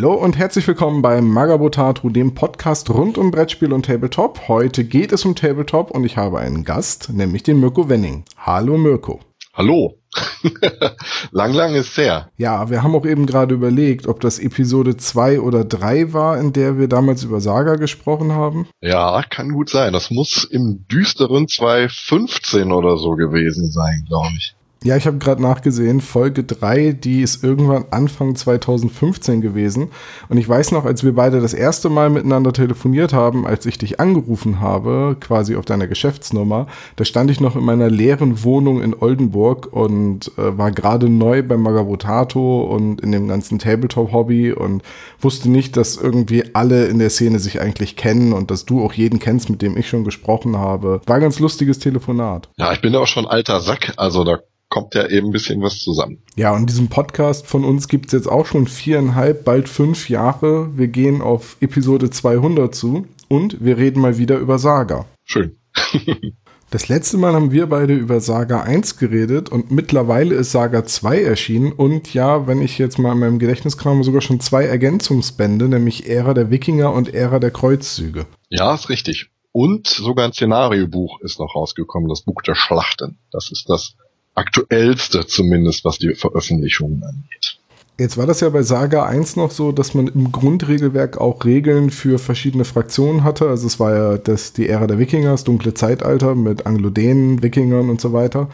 Hallo und herzlich willkommen bei Magabotato, dem Podcast rund um Brettspiel und Tabletop. Heute geht es um Tabletop und ich habe einen Gast, nämlich den Mirko Wenning. Hallo Mirko. Hallo. lang, lang ist her. Ja, wir haben auch eben gerade überlegt, ob das Episode 2 oder 3 war, in der wir damals über Saga gesprochen haben. Ja, kann gut sein. Das muss im düsteren 2015 oder so gewesen sein, glaube ich. Ja, ich habe gerade nachgesehen, Folge 3, die ist irgendwann Anfang 2015 gewesen. Und ich weiß noch, als wir beide das erste Mal miteinander telefoniert haben, als ich dich angerufen habe, quasi auf deiner Geschäftsnummer, da stand ich noch in meiner leeren Wohnung in Oldenburg und äh, war gerade neu beim Magabotato und in dem ganzen Tabletop-Hobby und wusste nicht, dass irgendwie alle in der Szene sich eigentlich kennen und dass du auch jeden kennst, mit dem ich schon gesprochen habe. War ein ganz lustiges Telefonat. Ja, ich bin ja auch schon alter Sack, also da kommt ja eben ein bisschen was zusammen. Ja, und diesen Podcast von uns gibt's jetzt auch schon viereinhalb, bald fünf Jahre. Wir gehen auf Episode 200 zu und wir reden mal wieder über Saga. Schön. Das letzte Mal haben wir beide über Saga 1 geredet und mittlerweile ist Saga 2 erschienen und ja, wenn ich jetzt mal in meinem Gedächtnis krame, sogar schon zwei Ergänzungsbände, nämlich Ära der Wikinger und Ära der Kreuzzüge. Ja, ist richtig. Und sogar ein Szenariobuch ist noch rausgekommen, das Buch der Schlachten. Das ist das aktuellste zumindest, was die Veröffentlichungen angeht. Jetzt war das ja bei Saga 1 noch so, dass man im Grundregelwerk auch Regeln für verschiedene Fraktionen hatte. Also es war ja das, die Ära der Wikinger, das dunkle Zeitalter mit Anglodenen, Wikingern und so weiter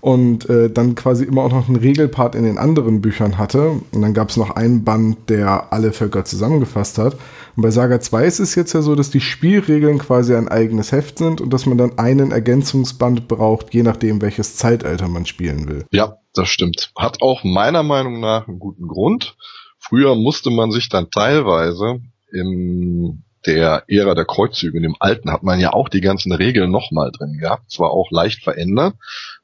und äh, dann quasi immer auch noch einen Regelpart in den anderen Büchern hatte. Und dann gab es noch einen Band, der alle Völker zusammengefasst hat. Und bei Saga 2 ist es jetzt ja so, dass die Spielregeln quasi ein eigenes Heft sind und dass man dann einen Ergänzungsband braucht, je nachdem, welches Zeitalter man spielen will. Ja, das stimmt. Hat auch meiner Meinung nach einen guten Grund. Früher musste man sich dann teilweise im der Ära der Kreuzzüge, in dem alten, hat man ja auch die ganzen Regeln nochmal drin gehabt, zwar auch leicht verändert,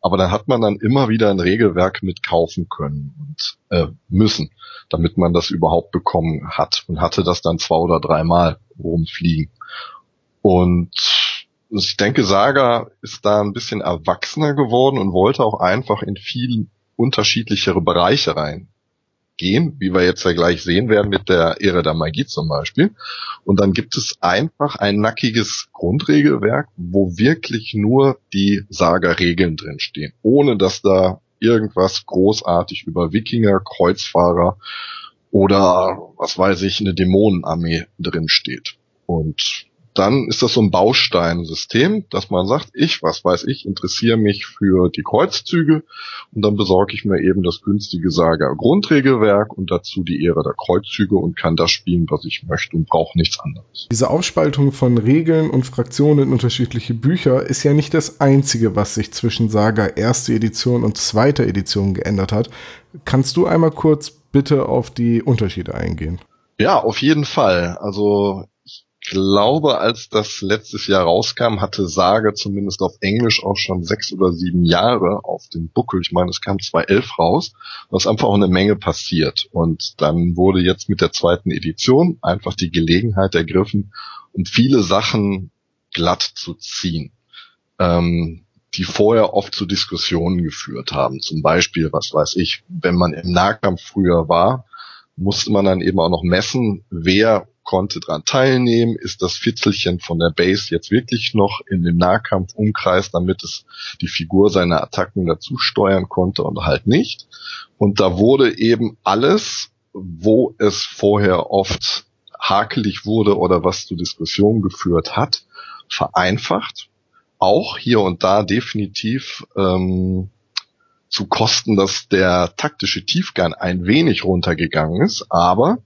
aber dann hat man dann immer wieder ein Regelwerk mitkaufen können und äh, müssen, damit man das überhaupt bekommen hat und hatte das dann zwei oder dreimal rumfliegen. Und ich denke, Saga ist da ein bisschen erwachsener geworden und wollte auch einfach in viel unterschiedlichere Bereiche rein gehen, wie wir jetzt ja gleich sehen werden mit der Ehre der Magie zum Beispiel. Und dann gibt es einfach ein nackiges Grundregelwerk, wo wirklich nur die Saga-Regeln drinstehen, ohne dass da irgendwas großartig über Wikinger, Kreuzfahrer oder was weiß ich, eine Dämonenarmee drinsteht. Und dann ist das so ein Bausteinsystem, dass man sagt, ich, was weiß ich, interessiere mich für die Kreuzzüge und dann besorge ich mir eben das günstige Saga Grundregelwerk und dazu die Ehre der Kreuzzüge und kann das spielen, was ich möchte und brauche nichts anderes. Diese Aufspaltung von Regeln und Fraktionen in unterschiedliche Bücher ist ja nicht das einzige, was sich zwischen Saga erste Edition und zweiter Edition geändert hat. Kannst du einmal kurz bitte auf die Unterschiede eingehen? Ja, auf jeden Fall. Also glaube, als das letztes Jahr rauskam, hatte Sage zumindest auf Englisch auch schon sechs oder sieben Jahre auf dem Buckel. Ich meine, es kam 2011 raus. Da ist einfach auch eine Menge passiert. Und dann wurde jetzt mit der zweiten Edition einfach die Gelegenheit ergriffen, um viele Sachen glatt zu ziehen. Ähm, die vorher oft zu Diskussionen geführt haben. Zum Beispiel, was weiß ich, wenn man im Nahkampf früher war, musste man dann eben auch noch messen, wer konnte dran teilnehmen, ist das Fitzelchen von der Base jetzt wirklich noch in dem Nahkampfumkreis, damit es die Figur seiner Attacken dazu steuern konnte und halt nicht. Und da wurde eben alles, wo es vorher oft hakelig wurde oder was zu Diskussionen geführt hat, vereinfacht. Auch hier und da definitiv ähm, zu Kosten, dass der taktische Tiefgang ein wenig runtergegangen ist, aber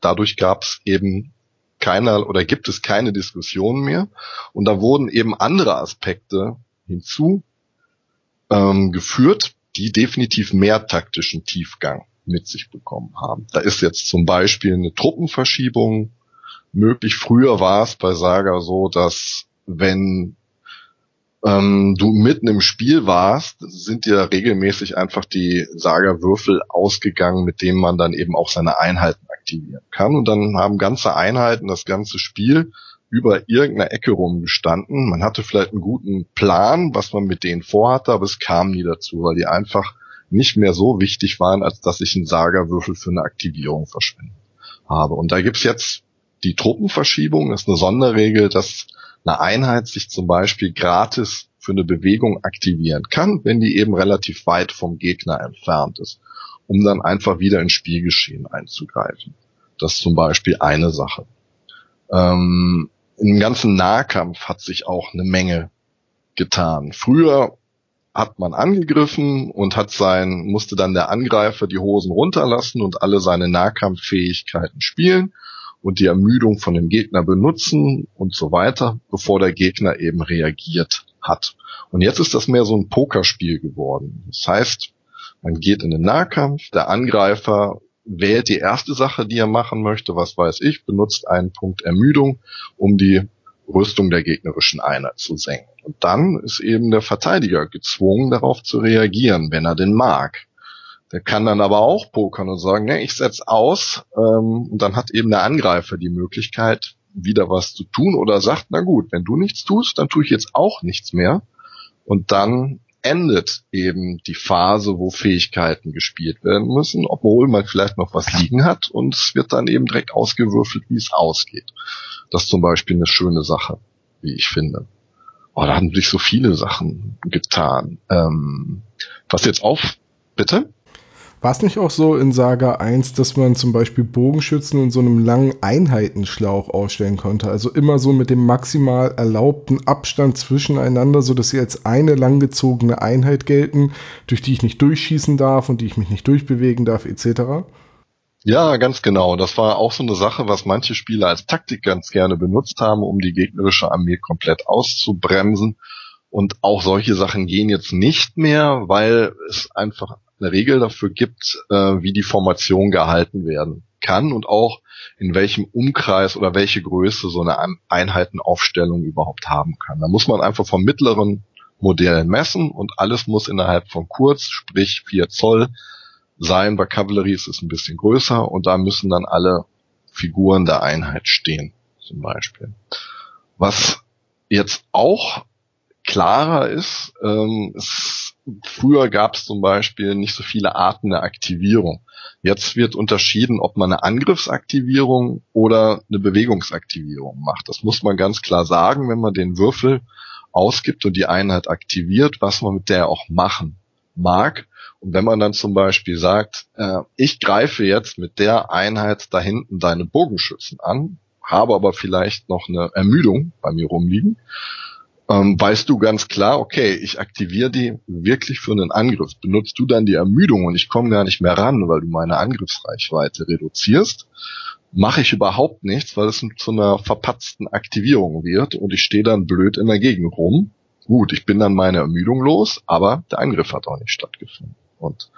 dadurch gab es eben keiner oder gibt es keine Diskussion mehr. Und da wurden eben andere Aspekte hinzu ähm, geführt, die definitiv mehr taktischen Tiefgang mit sich bekommen haben. Da ist jetzt zum Beispiel eine Truppenverschiebung möglich. Früher war es bei Saga so, dass wenn ähm, du mitten im Spiel warst, sind dir regelmäßig einfach die Saga-Würfel ausgegangen, mit denen man dann eben auch seine Einheiten aktivieren kann. Und dann haben ganze Einheiten das ganze Spiel über irgendeine Ecke rumgestanden. Man hatte vielleicht einen guten Plan, was man mit denen vorhatte, aber es kam nie dazu, weil die einfach nicht mehr so wichtig waren, als dass ich einen Saga-Würfel für eine Aktivierung verschwende. habe. Und da gibt's jetzt die Truppenverschiebung, das ist eine Sonderregel, dass eine Einheit sich zum Beispiel gratis für eine Bewegung aktivieren kann, wenn die eben relativ weit vom Gegner entfernt ist, um dann einfach wieder ins Spielgeschehen einzugreifen. Das ist zum Beispiel eine Sache. Ähm, Im ganzen Nahkampf hat sich auch eine Menge getan. Früher hat man angegriffen und hat sein, musste dann der Angreifer die Hosen runterlassen und alle seine Nahkampffähigkeiten spielen und die Ermüdung von dem Gegner benutzen und so weiter, bevor der Gegner eben reagiert hat. Und jetzt ist das mehr so ein Pokerspiel geworden. Das heißt, man geht in den Nahkampf, der Angreifer wählt die erste Sache, die er machen möchte, was weiß ich, benutzt einen Punkt Ermüdung, um die Rüstung der gegnerischen Einheit zu senken. Und dann ist eben der Verteidiger gezwungen, darauf zu reagieren, wenn er den mag. Der kann dann aber auch pokern und sagen, ne, ich setz aus, ähm, und dann hat eben der Angreifer die Möglichkeit, wieder was zu tun oder sagt, na gut, wenn du nichts tust, dann tue ich jetzt auch nichts mehr. Und dann endet eben die Phase, wo Fähigkeiten gespielt werden müssen, obwohl man vielleicht noch was liegen hat und es wird dann eben direkt ausgewürfelt, wie es ausgeht. Das ist zum Beispiel eine schöne Sache, wie ich finde. Oh, da haben sich so viele Sachen getan. Ähm, was jetzt auf, bitte? War es nicht auch so in Saga 1, dass man zum Beispiel Bogenschützen in so einem langen Einheitenschlauch ausstellen konnte? Also immer so mit dem maximal erlaubten Abstand zwischeneinander, so dass sie als eine langgezogene Einheit gelten, durch die ich nicht durchschießen darf und die ich mich nicht durchbewegen darf, etc. Ja, ganz genau. Das war auch so eine Sache, was manche Spieler als Taktik ganz gerne benutzt haben, um die gegnerische Armee komplett auszubremsen. Und auch solche Sachen gehen jetzt nicht mehr, weil es einfach eine Regel dafür gibt, äh, wie die Formation gehalten werden kann und auch in welchem Umkreis oder welche Größe so eine Einheitenaufstellung überhaupt haben kann. Da muss man einfach vom mittleren Modell messen und alles muss innerhalb von kurz, sprich vier Zoll sein. Bei Kavallerie ist es ein bisschen größer und da müssen dann alle Figuren der Einheit stehen, zum Beispiel. Was jetzt auch klarer ist, ähm, ist früher gab es zum Beispiel nicht so viele Arten der Aktivierung. Jetzt wird unterschieden, ob man eine Angriffsaktivierung oder eine Bewegungsaktivierung macht. Das muss man ganz klar sagen, wenn man den Würfel ausgibt und die Einheit aktiviert, was man mit der auch machen mag. Und wenn man dann zum Beispiel sagt, äh, ich greife jetzt mit der Einheit da hinten deine Bogenschützen an, habe aber vielleicht noch eine Ermüdung bei mir rumliegen, ähm, weißt du ganz klar, okay, ich aktiviere die wirklich für einen Angriff. Benutzt du dann die Ermüdung und ich komme gar nicht mehr ran, weil du meine Angriffsreichweite reduzierst, mache ich überhaupt nichts, weil es zu einer verpatzten Aktivierung wird und ich stehe dann blöd in der Gegend rum. Gut, ich bin dann meine Ermüdung los, aber der Angriff hat auch nicht stattgefunden. Und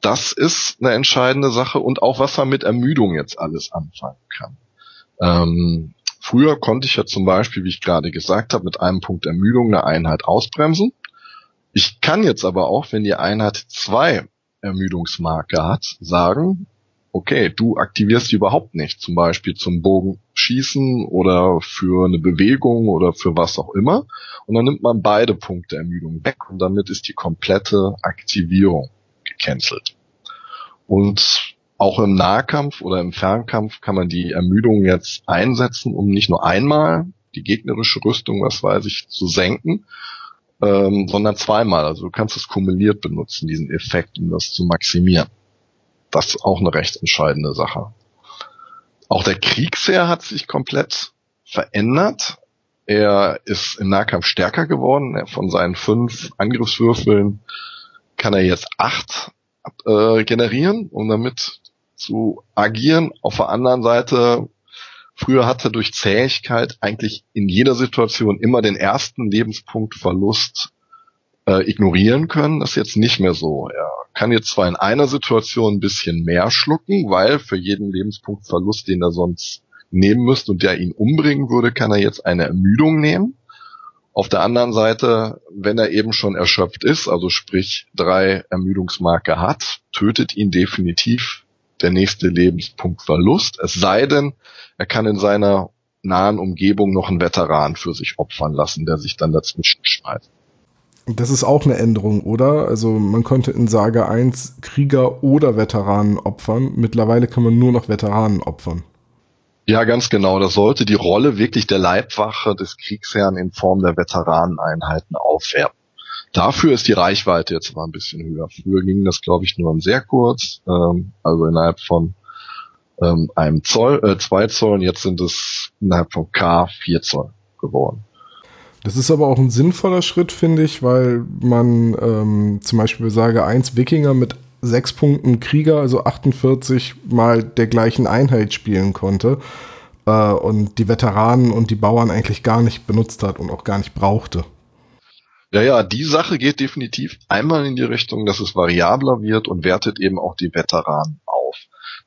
das ist eine entscheidende Sache und auch was man mit Ermüdung jetzt alles anfangen kann. Ähm, Früher konnte ich ja zum Beispiel, wie ich gerade gesagt habe, mit einem Punkt Ermüdung eine Einheit ausbremsen. Ich kann jetzt aber auch, wenn die Einheit zwei Ermüdungsmarke hat, sagen, okay, du aktivierst die überhaupt nicht, zum Beispiel zum Bogenschießen oder für eine Bewegung oder für was auch immer. Und dann nimmt man beide Punkte Ermüdung weg und damit ist die komplette Aktivierung gecancelt. Und auch im Nahkampf oder im Fernkampf kann man die Ermüdung jetzt einsetzen, um nicht nur einmal die gegnerische Rüstung, was weiß ich, zu senken, ähm, sondern zweimal. Also du kannst es kumuliert benutzen, diesen Effekt, um das zu maximieren. Das ist auch eine recht entscheidende Sache. Auch der Kriegsherr hat sich komplett verändert. Er ist im Nahkampf stärker geworden. Von seinen fünf Angriffswürfeln kann er jetzt acht äh, generieren, um damit zu agieren. Auf der anderen Seite, früher hatte durch Zähigkeit eigentlich in jeder Situation immer den ersten Lebenspunkt Verlust äh, ignorieren können. Das ist jetzt nicht mehr so. Er kann jetzt zwar in einer Situation ein bisschen mehr schlucken, weil für jeden Lebenspunkt Verlust, den er sonst nehmen müsste und der ihn umbringen würde, kann er jetzt eine Ermüdung nehmen. Auf der anderen Seite, wenn er eben schon erschöpft ist, also sprich drei Ermüdungsmarke hat, tötet ihn definitiv der nächste Lebenspunkt Verlust. Es sei denn, er kann in seiner nahen Umgebung noch einen Veteran für sich opfern lassen, der sich dann dazwischen schmeißt. Das ist auch eine Änderung, oder? Also man konnte in Saga 1 Krieger oder Veteranen opfern. Mittlerweile kann man nur noch Veteranen opfern. Ja, ganz genau. Das sollte die Rolle wirklich der Leibwache des Kriegsherrn in Form der Veteraneneinheiten aufwerten. Dafür ist die Reichweite jetzt mal ein bisschen höher. Früher ging das, glaube ich, nur sehr kurz, ähm, also innerhalb von ähm, einem Zoll, äh, zwei Zoll und jetzt sind es innerhalb von K vier Zoll geworden. Das ist aber auch ein sinnvoller Schritt, finde ich, weil man ähm, zum Beispiel sage 1 Wikinger mit sechs Punkten Krieger, also 48 mal der gleichen Einheit spielen konnte äh, und die Veteranen und die Bauern eigentlich gar nicht benutzt hat und auch gar nicht brauchte. Ja, ja, die Sache geht definitiv einmal in die Richtung, dass es variabler wird und wertet eben auch die Veteranen auf.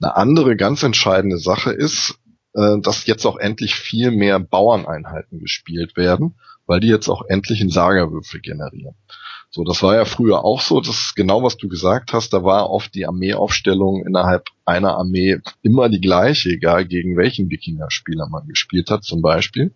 Eine andere ganz entscheidende Sache ist, äh, dass jetzt auch endlich viel mehr Bauerneinheiten gespielt werden weil die jetzt auch endlich einen Sagerwürfel generieren. So, das war ja früher auch so, das ist genau was du gesagt hast, da war oft die Armeeaufstellung innerhalb einer Armee immer die gleiche, egal gegen welchen Wikinger-Spieler man gespielt hat zum Beispiel.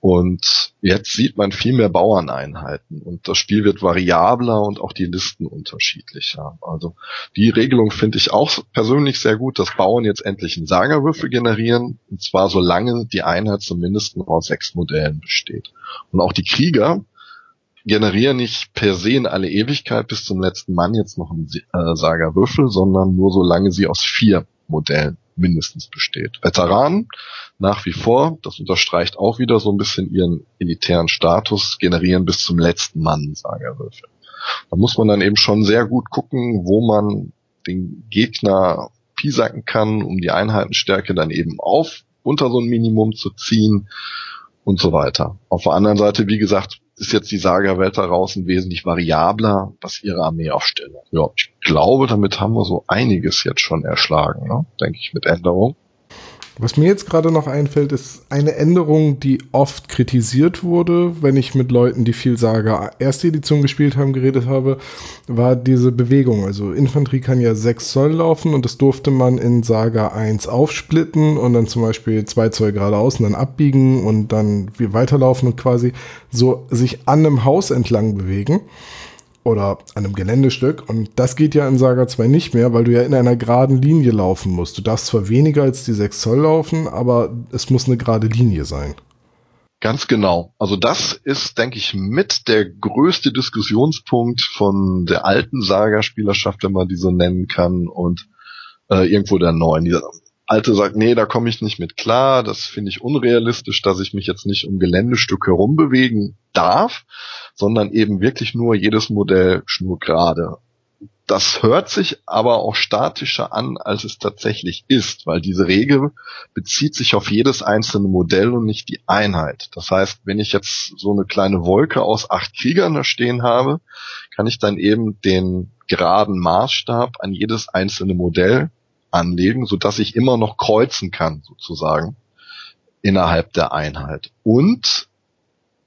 Und jetzt sieht man viel mehr Bauerneinheiten und das Spiel wird variabler und auch die Listen unterschiedlicher. Also die Regelung finde ich auch persönlich sehr gut, dass Bauern jetzt endlich einen Sagerwürfel generieren und zwar solange die Einheit zumindest aus sechs Modellen besteht. Und auch die Krieger generieren nicht per se in alle Ewigkeit bis zum letzten Mann jetzt noch einen äh, Sagerwürfel, sondern nur solange sie aus vier Modellen mindestens besteht. Veteranen nach wie vor, das unterstreicht auch wieder so ein bisschen ihren elitären Status, generieren bis zum letzten Mann Sagerwürfel. Da muss man dann eben schon sehr gut gucken, wo man den Gegner piesacken kann, um die Einheitenstärke dann eben auf unter so ein Minimum zu ziehen und so weiter. Auf der anderen Seite, wie gesagt, ist jetzt die Saga-Welt da draußen wesentlich variabler, was ihre Armee aufstellt. Ja, ich glaube, damit haben wir so einiges jetzt schon erschlagen, ne? denke ich, mit Änderungen. Was mir jetzt gerade noch einfällt, ist eine Änderung, die oft kritisiert wurde, wenn ich mit Leuten, die viel Saga erste Edition gespielt haben, geredet habe, war diese Bewegung. Also Infanterie kann ja 6 Zoll laufen und das durfte man in Saga 1 aufsplitten und dann zum Beispiel 2 Zoll geradeaus und dann abbiegen und dann weiterlaufen und quasi so sich an einem Haus entlang bewegen oder einem Geländestück. Und das geht ja in Saga 2 nicht mehr, weil du ja in einer geraden Linie laufen musst. Du darfst zwar weniger als die 6 Zoll laufen, aber es muss eine gerade Linie sein. Ganz genau. Also das ist, denke ich, mit der größte Diskussionspunkt von der alten Saga-Spielerschaft, wenn man die so nennen kann, und äh, irgendwo der neuen. Die alte sagt, nee, da komme ich nicht mit klar, das finde ich unrealistisch, dass ich mich jetzt nicht um Geländestück herum bewegen darf, sondern eben wirklich nur jedes Modell schnurgerade. Das hört sich aber auch statischer an, als es tatsächlich ist, weil diese Regel bezieht sich auf jedes einzelne Modell und nicht die Einheit. Das heißt, wenn ich jetzt so eine kleine Wolke aus acht Kriegern da stehen habe, kann ich dann eben den geraden Maßstab an jedes einzelne Modell anlegen, so dass ich immer noch kreuzen kann, sozusagen, innerhalb der Einheit. Und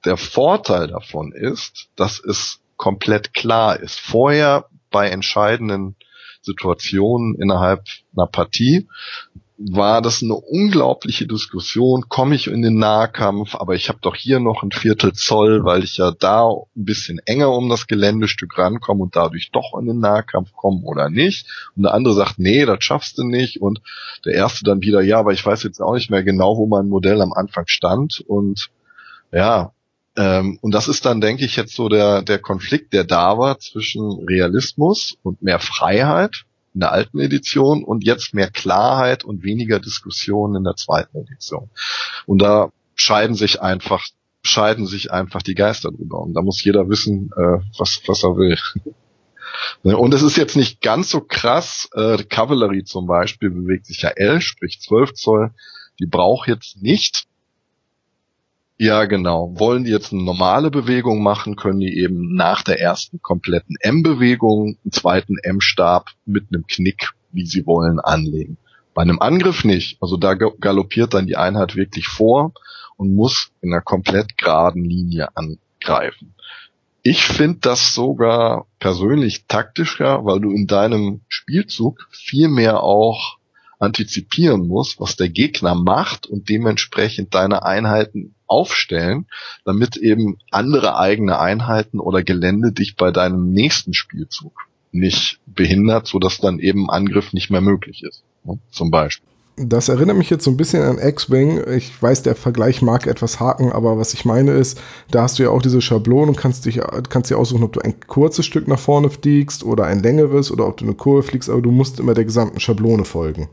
der Vorteil davon ist, dass es komplett klar ist. Vorher bei entscheidenden Situationen innerhalb einer Partie war das eine unglaubliche Diskussion. Komme ich in den Nahkampf, aber ich habe doch hier noch ein Viertel Zoll, weil ich ja da ein bisschen enger um das Geländestück rankomme und dadurch doch in den Nahkampf komme oder nicht. Und der andere sagt, nee, das schaffst du nicht. Und der erste dann wieder, ja, aber ich weiß jetzt auch nicht mehr genau, wo mein Modell am Anfang stand. Und ja, ähm, und das ist dann, denke ich, jetzt so der, der Konflikt, der da war zwischen Realismus und mehr Freiheit in der alten Edition und jetzt mehr Klarheit und weniger Diskussion in der zweiten Edition. Und da scheiden sich einfach scheiden sich einfach die Geister drüber. Und da muss jeder wissen, äh, was, was er will. Und es ist jetzt nicht ganz so krass. Äh, Cavalry zum Beispiel bewegt sich ja L, sprich 12 Zoll. Die braucht jetzt nicht ja, genau. Wollen die jetzt eine normale Bewegung machen, können die eben nach der ersten kompletten M-Bewegung einen zweiten M-Stab mit einem Knick, wie sie wollen, anlegen. Bei einem Angriff nicht. Also da galoppiert dann die Einheit wirklich vor und muss in einer komplett geraden Linie angreifen. Ich finde das sogar persönlich taktischer, weil du in deinem Spielzug viel mehr auch antizipieren musst, was der Gegner macht und dementsprechend deine Einheiten aufstellen, damit eben andere eigene Einheiten oder Gelände dich bei deinem nächsten Spielzug nicht behindert, so dass dann eben Angriff nicht mehr möglich ist. Ne? Zum Beispiel. Das erinnert mich jetzt so ein bisschen an X-Wing. Ich weiß, der Vergleich mag etwas haken, aber was ich meine ist, da hast du ja auch diese Schablone und kannst dich, kannst dir aussuchen, ob du ein kurzes Stück nach vorne fliegst oder ein längeres oder ob du eine Kurve fliegst, aber du musst immer der gesamten Schablone folgen.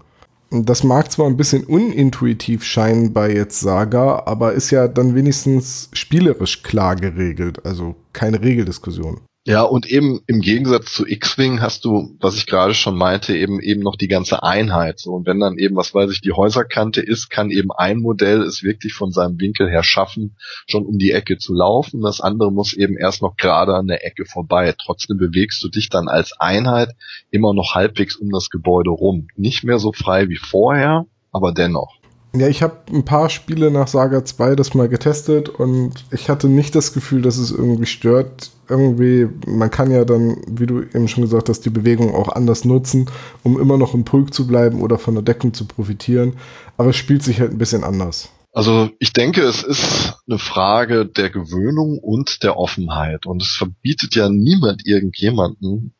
Das mag zwar ein bisschen unintuitiv scheinen bei jetzt Saga, aber ist ja dann wenigstens spielerisch klar geregelt, also keine Regeldiskussion. Ja, und eben im Gegensatz zu X-Wing hast du, was ich gerade schon meinte, eben eben noch die ganze Einheit. So, und wenn dann eben, was weiß ich, die Häuserkante ist, kann eben ein Modell es wirklich von seinem Winkel her schaffen, schon um die Ecke zu laufen. Das andere muss eben erst noch gerade an der Ecke vorbei. Trotzdem bewegst du dich dann als Einheit immer noch halbwegs um das Gebäude rum. Nicht mehr so frei wie vorher, aber dennoch. Ja, ich habe ein paar Spiele nach Saga 2 das mal getestet und ich hatte nicht das Gefühl, dass es irgendwie stört. Irgendwie, man kann ja dann, wie du eben schon gesagt hast, die Bewegung auch anders nutzen, um immer noch im Pulk zu bleiben oder von der Deckung zu profitieren. Aber es spielt sich halt ein bisschen anders. Also ich denke, es ist eine Frage der Gewöhnung und der Offenheit. Und es verbietet ja niemand irgendjemanden,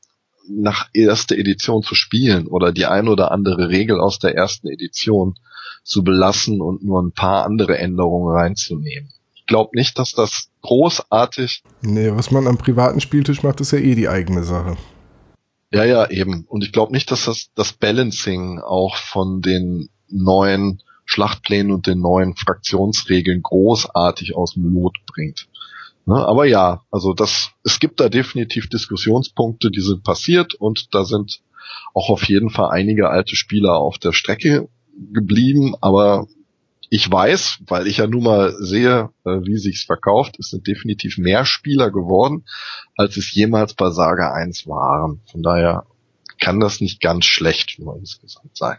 nach erster Edition zu spielen oder die ein oder andere Regel aus der ersten Edition zu belassen und nur ein paar andere Änderungen reinzunehmen. Ich glaube nicht, dass das großartig. Nee, was man am privaten Spieltisch macht, ist ja eh die eigene Sache. Ja, ja, eben. Und ich glaube nicht, dass das das Balancing auch von den neuen Schlachtplänen und den neuen Fraktionsregeln großartig aus dem Lot bringt. Ne, aber ja, also das, es gibt da definitiv Diskussionspunkte, die sind passiert und da sind auch auf jeden Fall einige alte Spieler auf der Strecke geblieben, aber ich weiß, weil ich ja nun mal sehe, äh, wie sich's verkauft, es sind definitiv mehr Spieler geworden, als es jemals bei Saga 1 waren. Von daher kann das nicht ganz schlecht nur insgesamt sein.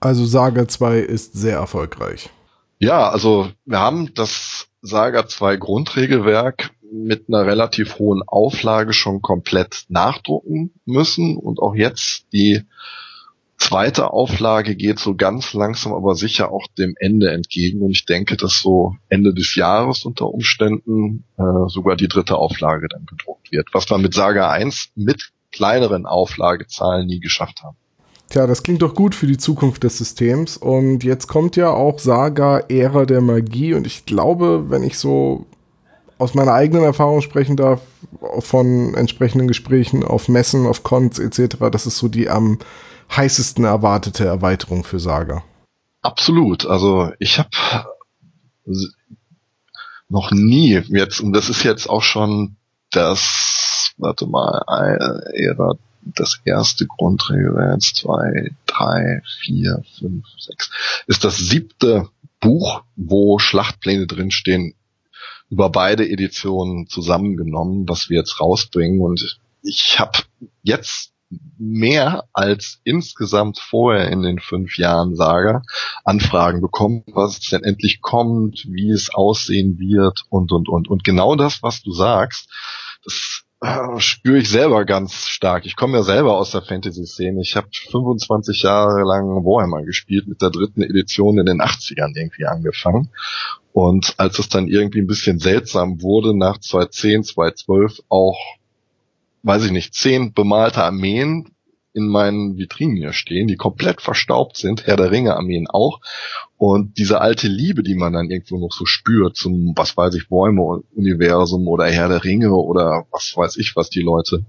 Also Saga 2 ist sehr erfolgreich. Ja, also wir haben das Saga 2 Grundregelwerk mit einer relativ hohen Auflage schon komplett nachdrucken müssen und auch jetzt die zweite Auflage geht so ganz langsam, aber sicher auch dem Ende entgegen. Und ich denke, dass so Ende des Jahres unter Umständen äh, sogar die dritte Auflage dann gedruckt wird, was wir mit Saga 1 mit kleineren Auflagezahlen nie geschafft haben. Tja, das klingt doch gut für die Zukunft des Systems. Und jetzt kommt ja auch Saga Ära der Magie. Und ich glaube, wenn ich so aus meiner eigenen Erfahrung sprechen darf, von entsprechenden Gesprächen auf Messen, auf Cons etc., das ist so die am heißesten erwartete Erweiterung für Saga. Absolut. Also ich habe noch nie jetzt, und das ist jetzt auch schon das, warte mal, Ära, das erste Grundregelwerk, zwei, drei, vier, fünf, sechs, ist das siebte Buch, wo Schlachtpläne drinstehen, über beide Editionen zusammengenommen, was wir jetzt rausbringen. Und ich habe jetzt mehr als insgesamt vorher in den fünf Jahren Saga Anfragen bekommen, was denn endlich kommt, wie es aussehen wird und, und, und. Und genau das, was du sagst, das äh, spüre ich selber ganz stark. Ich komme ja selber aus der Fantasy-Szene. Ich habe 25 Jahre lang Warhammer gespielt, mit der dritten Edition in den 80ern irgendwie angefangen. Und als es dann irgendwie ein bisschen seltsam wurde, nach 2010, 2012 auch weiß ich nicht, zehn bemalte Armeen in meinen Vitrinen hier stehen, die komplett verstaubt sind, Herr der Ringe Armeen auch. Und diese alte Liebe, die man dann irgendwo noch so spürt zum, was weiß ich, Bäume-Universum oder Herr der Ringe oder was weiß ich, was die Leute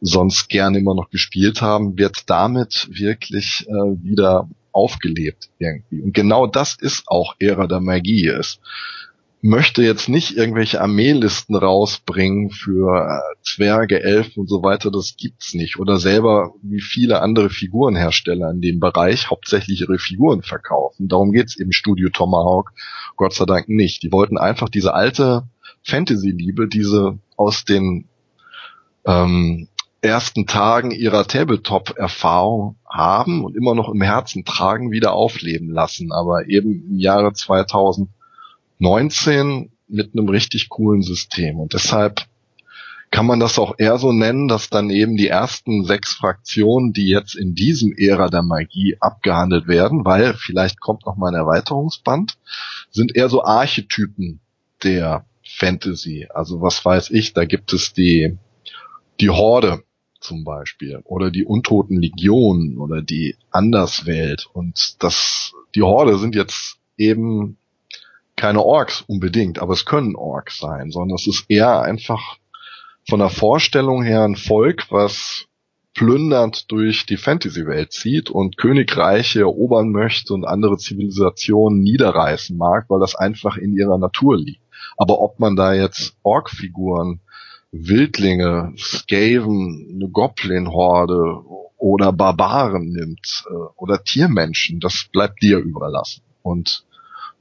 sonst gerne immer noch gespielt haben, wird damit wirklich äh, wieder aufgelebt irgendwie. Und genau das ist auch Ära der Magie ist möchte jetzt nicht irgendwelche Armeelisten rausbringen für äh, Zwerge, Elfen und so weiter, das gibt's nicht. Oder selber wie viele andere Figurenhersteller in dem Bereich hauptsächlich ihre Figuren verkaufen. Darum geht's eben Studio Tomahawk Gott sei Dank nicht. Die wollten einfach diese alte Fantasy-Liebe, diese aus den ähm, ersten Tagen ihrer Tabletop-Erfahrung haben und immer noch im Herzen tragen, wieder aufleben lassen. Aber eben im Jahre 2000 19 mit einem richtig coolen System. Und deshalb kann man das auch eher so nennen, dass dann eben die ersten sechs Fraktionen, die jetzt in diesem Ära der Magie abgehandelt werden, weil vielleicht kommt noch mal ein Erweiterungsband, sind eher so Archetypen der Fantasy. Also was weiß ich, da gibt es die, die Horde zum Beispiel oder die Untoten Legionen oder die Anderswelt und das, die Horde sind jetzt eben keine Orks unbedingt, aber es können Orks sein, sondern es ist eher einfach von der Vorstellung her ein Volk, was plündernd durch die Fantasy-Welt zieht und Königreiche erobern möchte und andere Zivilisationen niederreißen mag, weil das einfach in ihrer Natur liegt. Aber ob man da jetzt Ork-Figuren, Wildlinge, Skaven, eine Goblin-Horde oder Barbaren nimmt äh, oder Tiermenschen, das bleibt dir überlassen. Und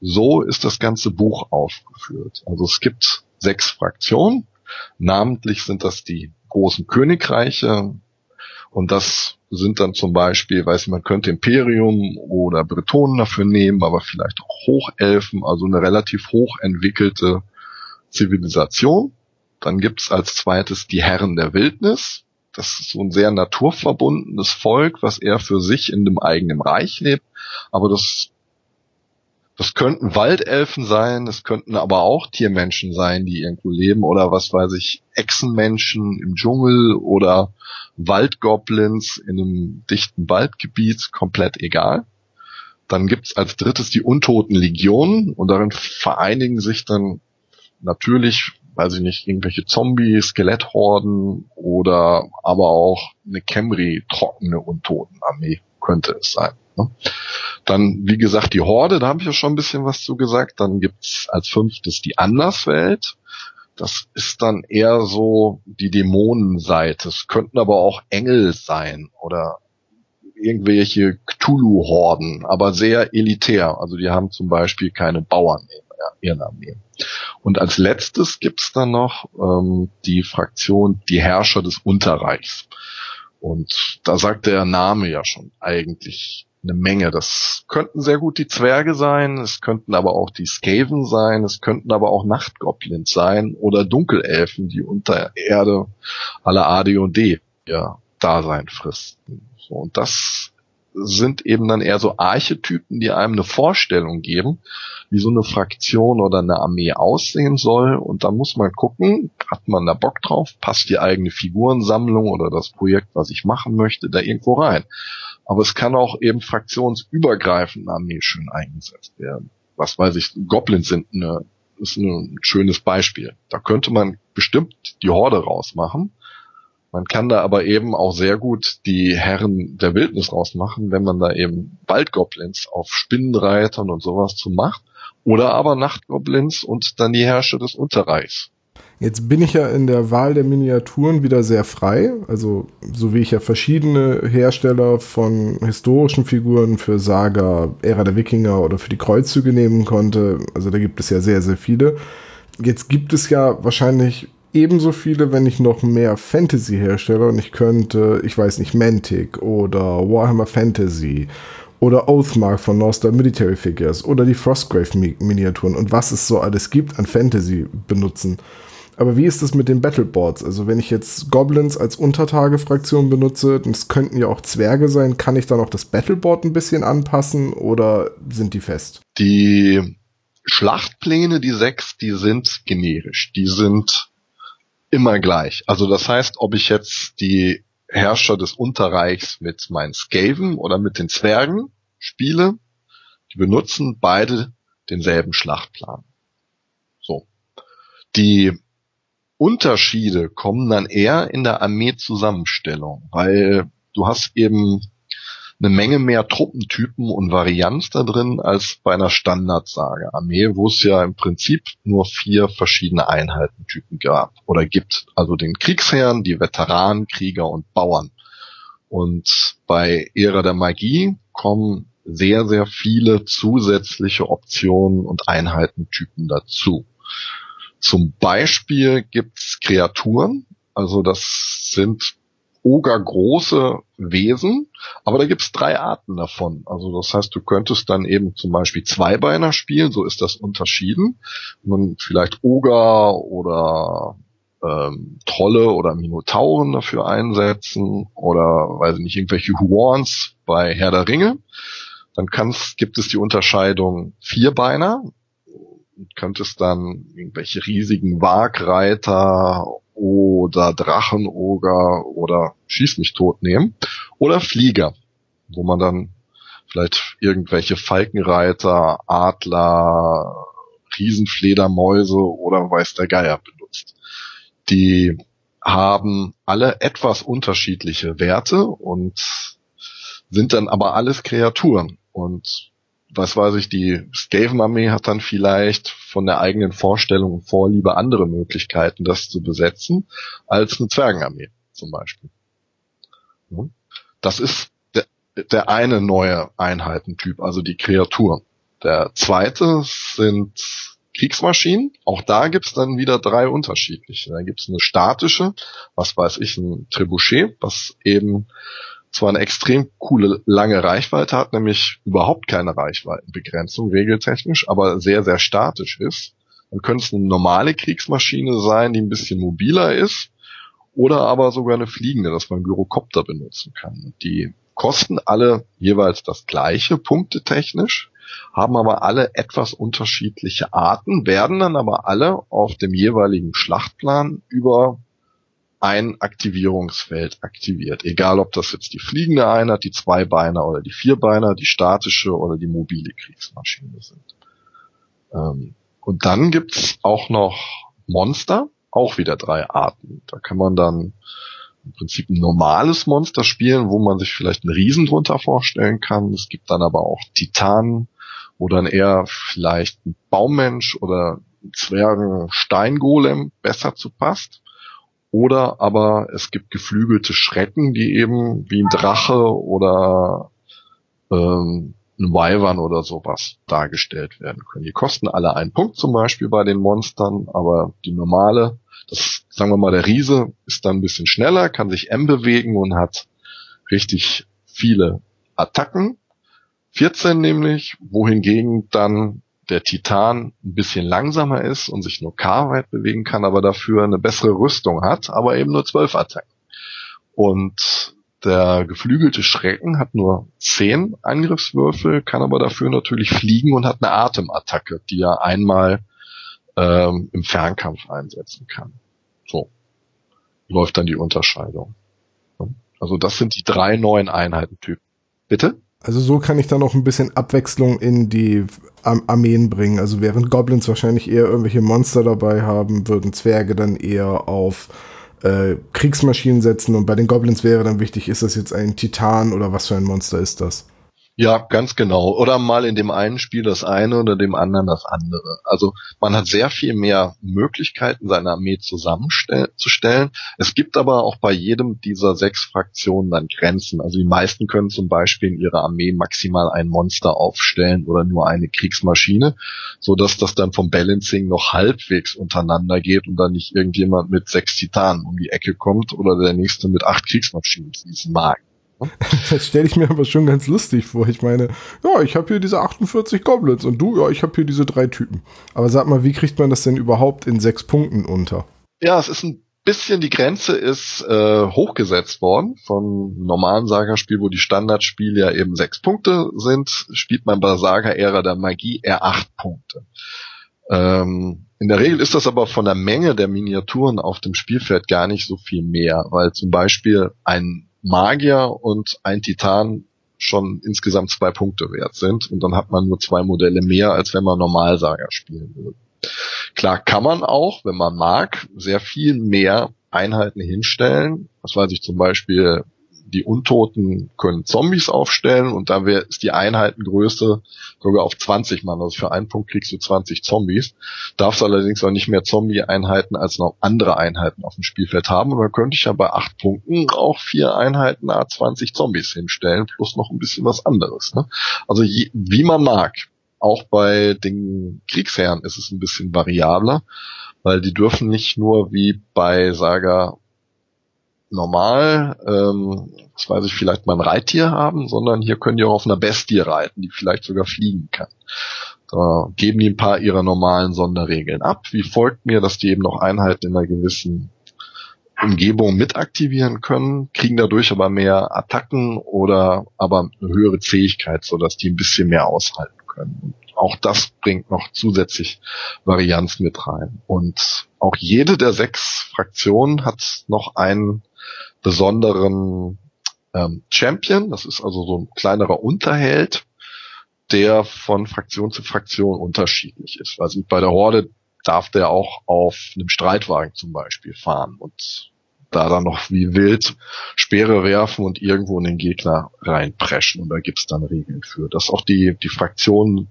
so ist das ganze Buch aufgeführt. Also es gibt sechs Fraktionen, Namentlich sind das die großen Königreiche und das sind dann zum Beispiel, weiß man könnte Imperium oder Bretonen dafür nehmen, aber vielleicht auch Hochelfen, also eine relativ hochentwickelte Zivilisation. Dann gibt's als zweites die Herren der Wildnis. Das ist so ein sehr naturverbundenes Volk, was eher für sich in dem eigenen Reich lebt. Aber das das könnten Waldelfen sein, das könnten aber auch Tiermenschen sein, die irgendwo leben oder was weiß ich, Echsenmenschen im Dschungel oder Waldgoblins in einem dichten Waldgebiet, komplett egal. Dann gibt's als drittes die Untoten Legionen und darin vereinigen sich dann natürlich, weiß ich nicht, irgendwelche Zombie, Skeletthorden oder aber auch eine Camry trockene Untotenarmee könnte es sein. Ne? Dann, wie gesagt, die Horde, da habe ich ja schon ein bisschen was zu gesagt. Dann gibt's als fünftes die Anderswelt. Das ist dann eher so die Dämonenseite. Es könnten aber auch Engel sein oder irgendwelche Cthulhu-Horden, aber sehr elitär. Also die haben zum Beispiel keine Bauern in ihren Armeen. Und als letztes gibt's dann noch ähm, die Fraktion die Herrscher des Unterreichs. Und da sagt der Name ja schon eigentlich eine Menge. Das könnten sehr gut die Zwerge sein, es könnten aber auch die Skaven sein, es könnten aber auch Nachtgoblins sein oder Dunkelelfen, die unter Erde aller AD und D ja Dasein fristen. So, und das sind eben dann eher so Archetypen, die einem eine Vorstellung geben, wie so eine Fraktion oder eine Armee aussehen soll. Und da muss man gucken, hat man da Bock drauf, passt die eigene Figurensammlung oder das Projekt, was ich machen möchte, da irgendwo rein. Aber es kann auch eben fraktionsübergreifend Armee schön eingesetzt werden. Was weiß ich, Goblins sind eine, ist ein schönes Beispiel. Da könnte man bestimmt die Horde rausmachen. Man kann da aber eben auch sehr gut die Herren der Wildnis rausmachen, wenn man da eben Waldgoblins auf Spinnenreitern und sowas zu macht. Oder aber Nachtgoblins und dann die Herrscher des Unterreichs. Jetzt bin ich ja in der Wahl der Miniaturen wieder sehr frei. Also, so wie ich ja verschiedene Hersteller von historischen Figuren für Saga, Ära der Wikinger oder für die Kreuzzüge nehmen konnte. Also, da gibt es ja sehr, sehr viele. Jetzt gibt es ja wahrscheinlich ebenso viele, wenn nicht noch mehr Fantasy-Hersteller und ich könnte, ich weiß nicht, Mantic oder Warhammer Fantasy oder Oathmark von North Star Military Figures oder die Frostgrave-Miniaturen und was es so alles gibt an Fantasy benutzen. Aber wie ist das mit den Battleboards? Also wenn ich jetzt Goblins als Untertage-Fraktion benutze, das könnten ja auch Zwerge sein, kann ich dann auch das Battleboard ein bisschen anpassen oder sind die fest? Die Schlachtpläne, die sechs, die sind generisch. Die sind immer gleich. Also das heißt, ob ich jetzt die Herrscher des Unterreichs mit meinen Skaven oder mit den Zwergen spiele, die benutzen beide denselben Schlachtplan. So. Die Unterschiede kommen dann eher in der Armeezusammenstellung, weil du hast eben eine Menge mehr Truppentypen und Varianz da drin als bei einer Standardsage-Armee, wo es ja im Prinzip nur vier verschiedene Einheitentypen gab oder gibt. Also den Kriegsherren, die Veteranen, Krieger und Bauern. Und bei Ära der Magie kommen sehr, sehr viele zusätzliche Optionen und Einheitentypen dazu. Zum Beispiel gibt's Kreaturen, also das sind ogergroße Wesen, aber da gibt's drei Arten davon. Also das heißt, du könntest dann eben zum Beispiel Zweibeiner spielen, so ist das unterschieden. Man vielleicht Oger oder ähm, Trolle oder Minotauren dafür einsetzen oder weiß ich nicht, irgendwelche Huons bei Herr der Ringe. Dann kannst, gibt es die Unterscheidung Vierbeiner, könntest dann irgendwelche riesigen Wagreiter oder Drachenoger oder Schieß mich tot nehmen oder Flieger, wo man dann vielleicht irgendwelche Falkenreiter, Adler, Riesenfledermäuse oder weiß der Geier benutzt. Die haben alle etwas unterschiedliche Werte und sind dann aber alles Kreaturen. Und was weiß ich, die Skaven-Armee hat dann vielleicht von der eigenen Vorstellung und Vorliebe andere Möglichkeiten, das zu besetzen, als eine Zwergenarmee zum Beispiel. Das ist der, der eine neue Einheitentyp, also die Kreaturen. Der zweite sind Kriegsmaschinen. Auch da gibt's dann wieder drei unterschiedliche. Da gibt's eine statische, was weiß ich, ein Trebuchet, was eben zwar eine extrem coole lange Reichweite hat, nämlich überhaupt keine Reichweitenbegrenzung regeltechnisch, aber sehr, sehr statisch ist. Dann könnte es eine normale Kriegsmaschine sein, die ein bisschen mobiler ist, oder aber sogar eine fliegende, dass man Gyrokopter benutzen kann. Die kosten alle jeweils das gleiche, punktetechnisch, haben aber alle etwas unterschiedliche Arten, werden dann aber alle auf dem jeweiligen Schlachtplan über ein Aktivierungsfeld aktiviert. Egal, ob das jetzt die fliegende Einheit, die Zweibeiner oder die Vierbeiner, die statische oder die mobile Kriegsmaschine sind. Ähm, und dann gibt's auch noch Monster, auch wieder drei Arten. Da kann man dann im Prinzip ein normales Monster spielen, wo man sich vielleicht einen Riesen drunter vorstellen kann. Es gibt dann aber auch Titanen, wo dann eher vielleicht ein Baummensch oder ein Zwergen-Steingolem besser zu passt. Oder aber es gibt geflügelte Schrecken, die eben wie ein Drache oder ähm, ein Wyvern oder sowas dargestellt werden können. Die kosten alle einen Punkt zum Beispiel bei den Monstern, aber die normale, das sagen wir mal der Riese, ist dann ein bisschen schneller, kann sich M bewegen und hat richtig viele Attacken. 14 nämlich, wohingegen dann der Titan ein bisschen langsamer ist und sich nur K weit bewegen kann, aber dafür eine bessere Rüstung hat, aber eben nur zwölf Attacken. Und der geflügelte Schrecken hat nur zehn Angriffswürfel, kann aber dafür natürlich fliegen und hat eine Atemattacke, die er einmal ähm, im Fernkampf einsetzen kann. So läuft dann die Unterscheidung. Also das sind die drei neuen Einheitentypen. Bitte? Also so kann ich dann auch ein bisschen Abwechslung in die Armeen bringen. Also während Goblins wahrscheinlich eher irgendwelche Monster dabei haben, würden Zwerge dann eher auf äh, Kriegsmaschinen setzen. Und bei den Goblins wäre dann wichtig, ist das jetzt ein Titan oder was für ein Monster ist das? Ja, ganz genau. Oder mal in dem einen Spiel das eine oder dem anderen das andere. Also man hat sehr viel mehr Möglichkeiten, seine Armee zusammenzustellen. Es gibt aber auch bei jedem dieser sechs Fraktionen dann Grenzen. Also die meisten können zum Beispiel in ihrer Armee maximal ein Monster aufstellen oder nur eine Kriegsmaschine, so dass das dann vom Balancing noch halbwegs untereinander geht und dann nicht irgendjemand mit sechs Titanen um die Ecke kommt oder der nächste mit acht Kriegsmaschinen diesen mag. Das stelle ich mir aber schon ganz lustig vor. Ich meine, ja, ich habe hier diese 48 Goblins und du, ja, ich habe hier diese drei Typen. Aber sag mal, wie kriegt man das denn überhaupt in sechs Punkten unter? Ja, es ist ein bisschen, die Grenze ist äh, hochgesetzt worden vom normalen Saga-Spiel, wo die Standardspiele ja eben sechs Punkte sind, spielt man bei Saga-Ära der Magie eher acht Punkte. Ähm, in der Regel ist das aber von der Menge der Miniaturen auf dem Spielfeld gar nicht so viel mehr, weil zum Beispiel ein Magier und ein Titan schon insgesamt zwei Punkte wert sind und dann hat man nur zwei Modelle mehr, als wenn man Normalsager spielen würde. Klar kann man auch, wenn man mag, sehr viel mehr Einheiten hinstellen. Was weiß ich zum Beispiel die Untoten können Zombies aufstellen und da wär, ist die Einheitengröße sogar auf 20 Mann. Also für einen Punkt kriegst du 20 Zombies. Darfst allerdings auch nicht mehr Zombie-Einheiten als noch andere Einheiten auf dem Spielfeld haben. Und dann könnte ich ja bei acht Punkten auch vier Einheiten A20 Zombies hinstellen, plus noch ein bisschen was anderes. Ne? Also je, wie man mag. Auch bei den Kriegsherren ist es ein bisschen variabler, weil die dürfen nicht nur wie bei Saga normal, ähm, das weiß ich, vielleicht mal ein Reittier haben, sondern hier können die auch auf einer Bestie reiten, die vielleicht sogar fliegen kann. Da geben die ein paar ihrer normalen Sonderregeln ab. Wie folgt mir, dass die eben noch Einheiten in einer gewissen Umgebung mit aktivieren können, kriegen dadurch aber mehr Attacken oder aber eine höhere Zähigkeit, so dass die ein bisschen mehr aushalten können. Und auch das bringt noch zusätzlich Varianz mit rein. Und auch jede der sechs Fraktionen hat noch einen besonderen ähm, Champion. Das ist also so ein kleinerer Unterheld, der von Fraktion zu Fraktion unterschiedlich ist. Also bei der Horde darf der auch auf einem Streitwagen zum Beispiel fahren und da dann noch wie wild Speere werfen und irgendwo in den Gegner reinpreschen. Und da gibt's dann Regeln für, dass auch die, die Fraktionen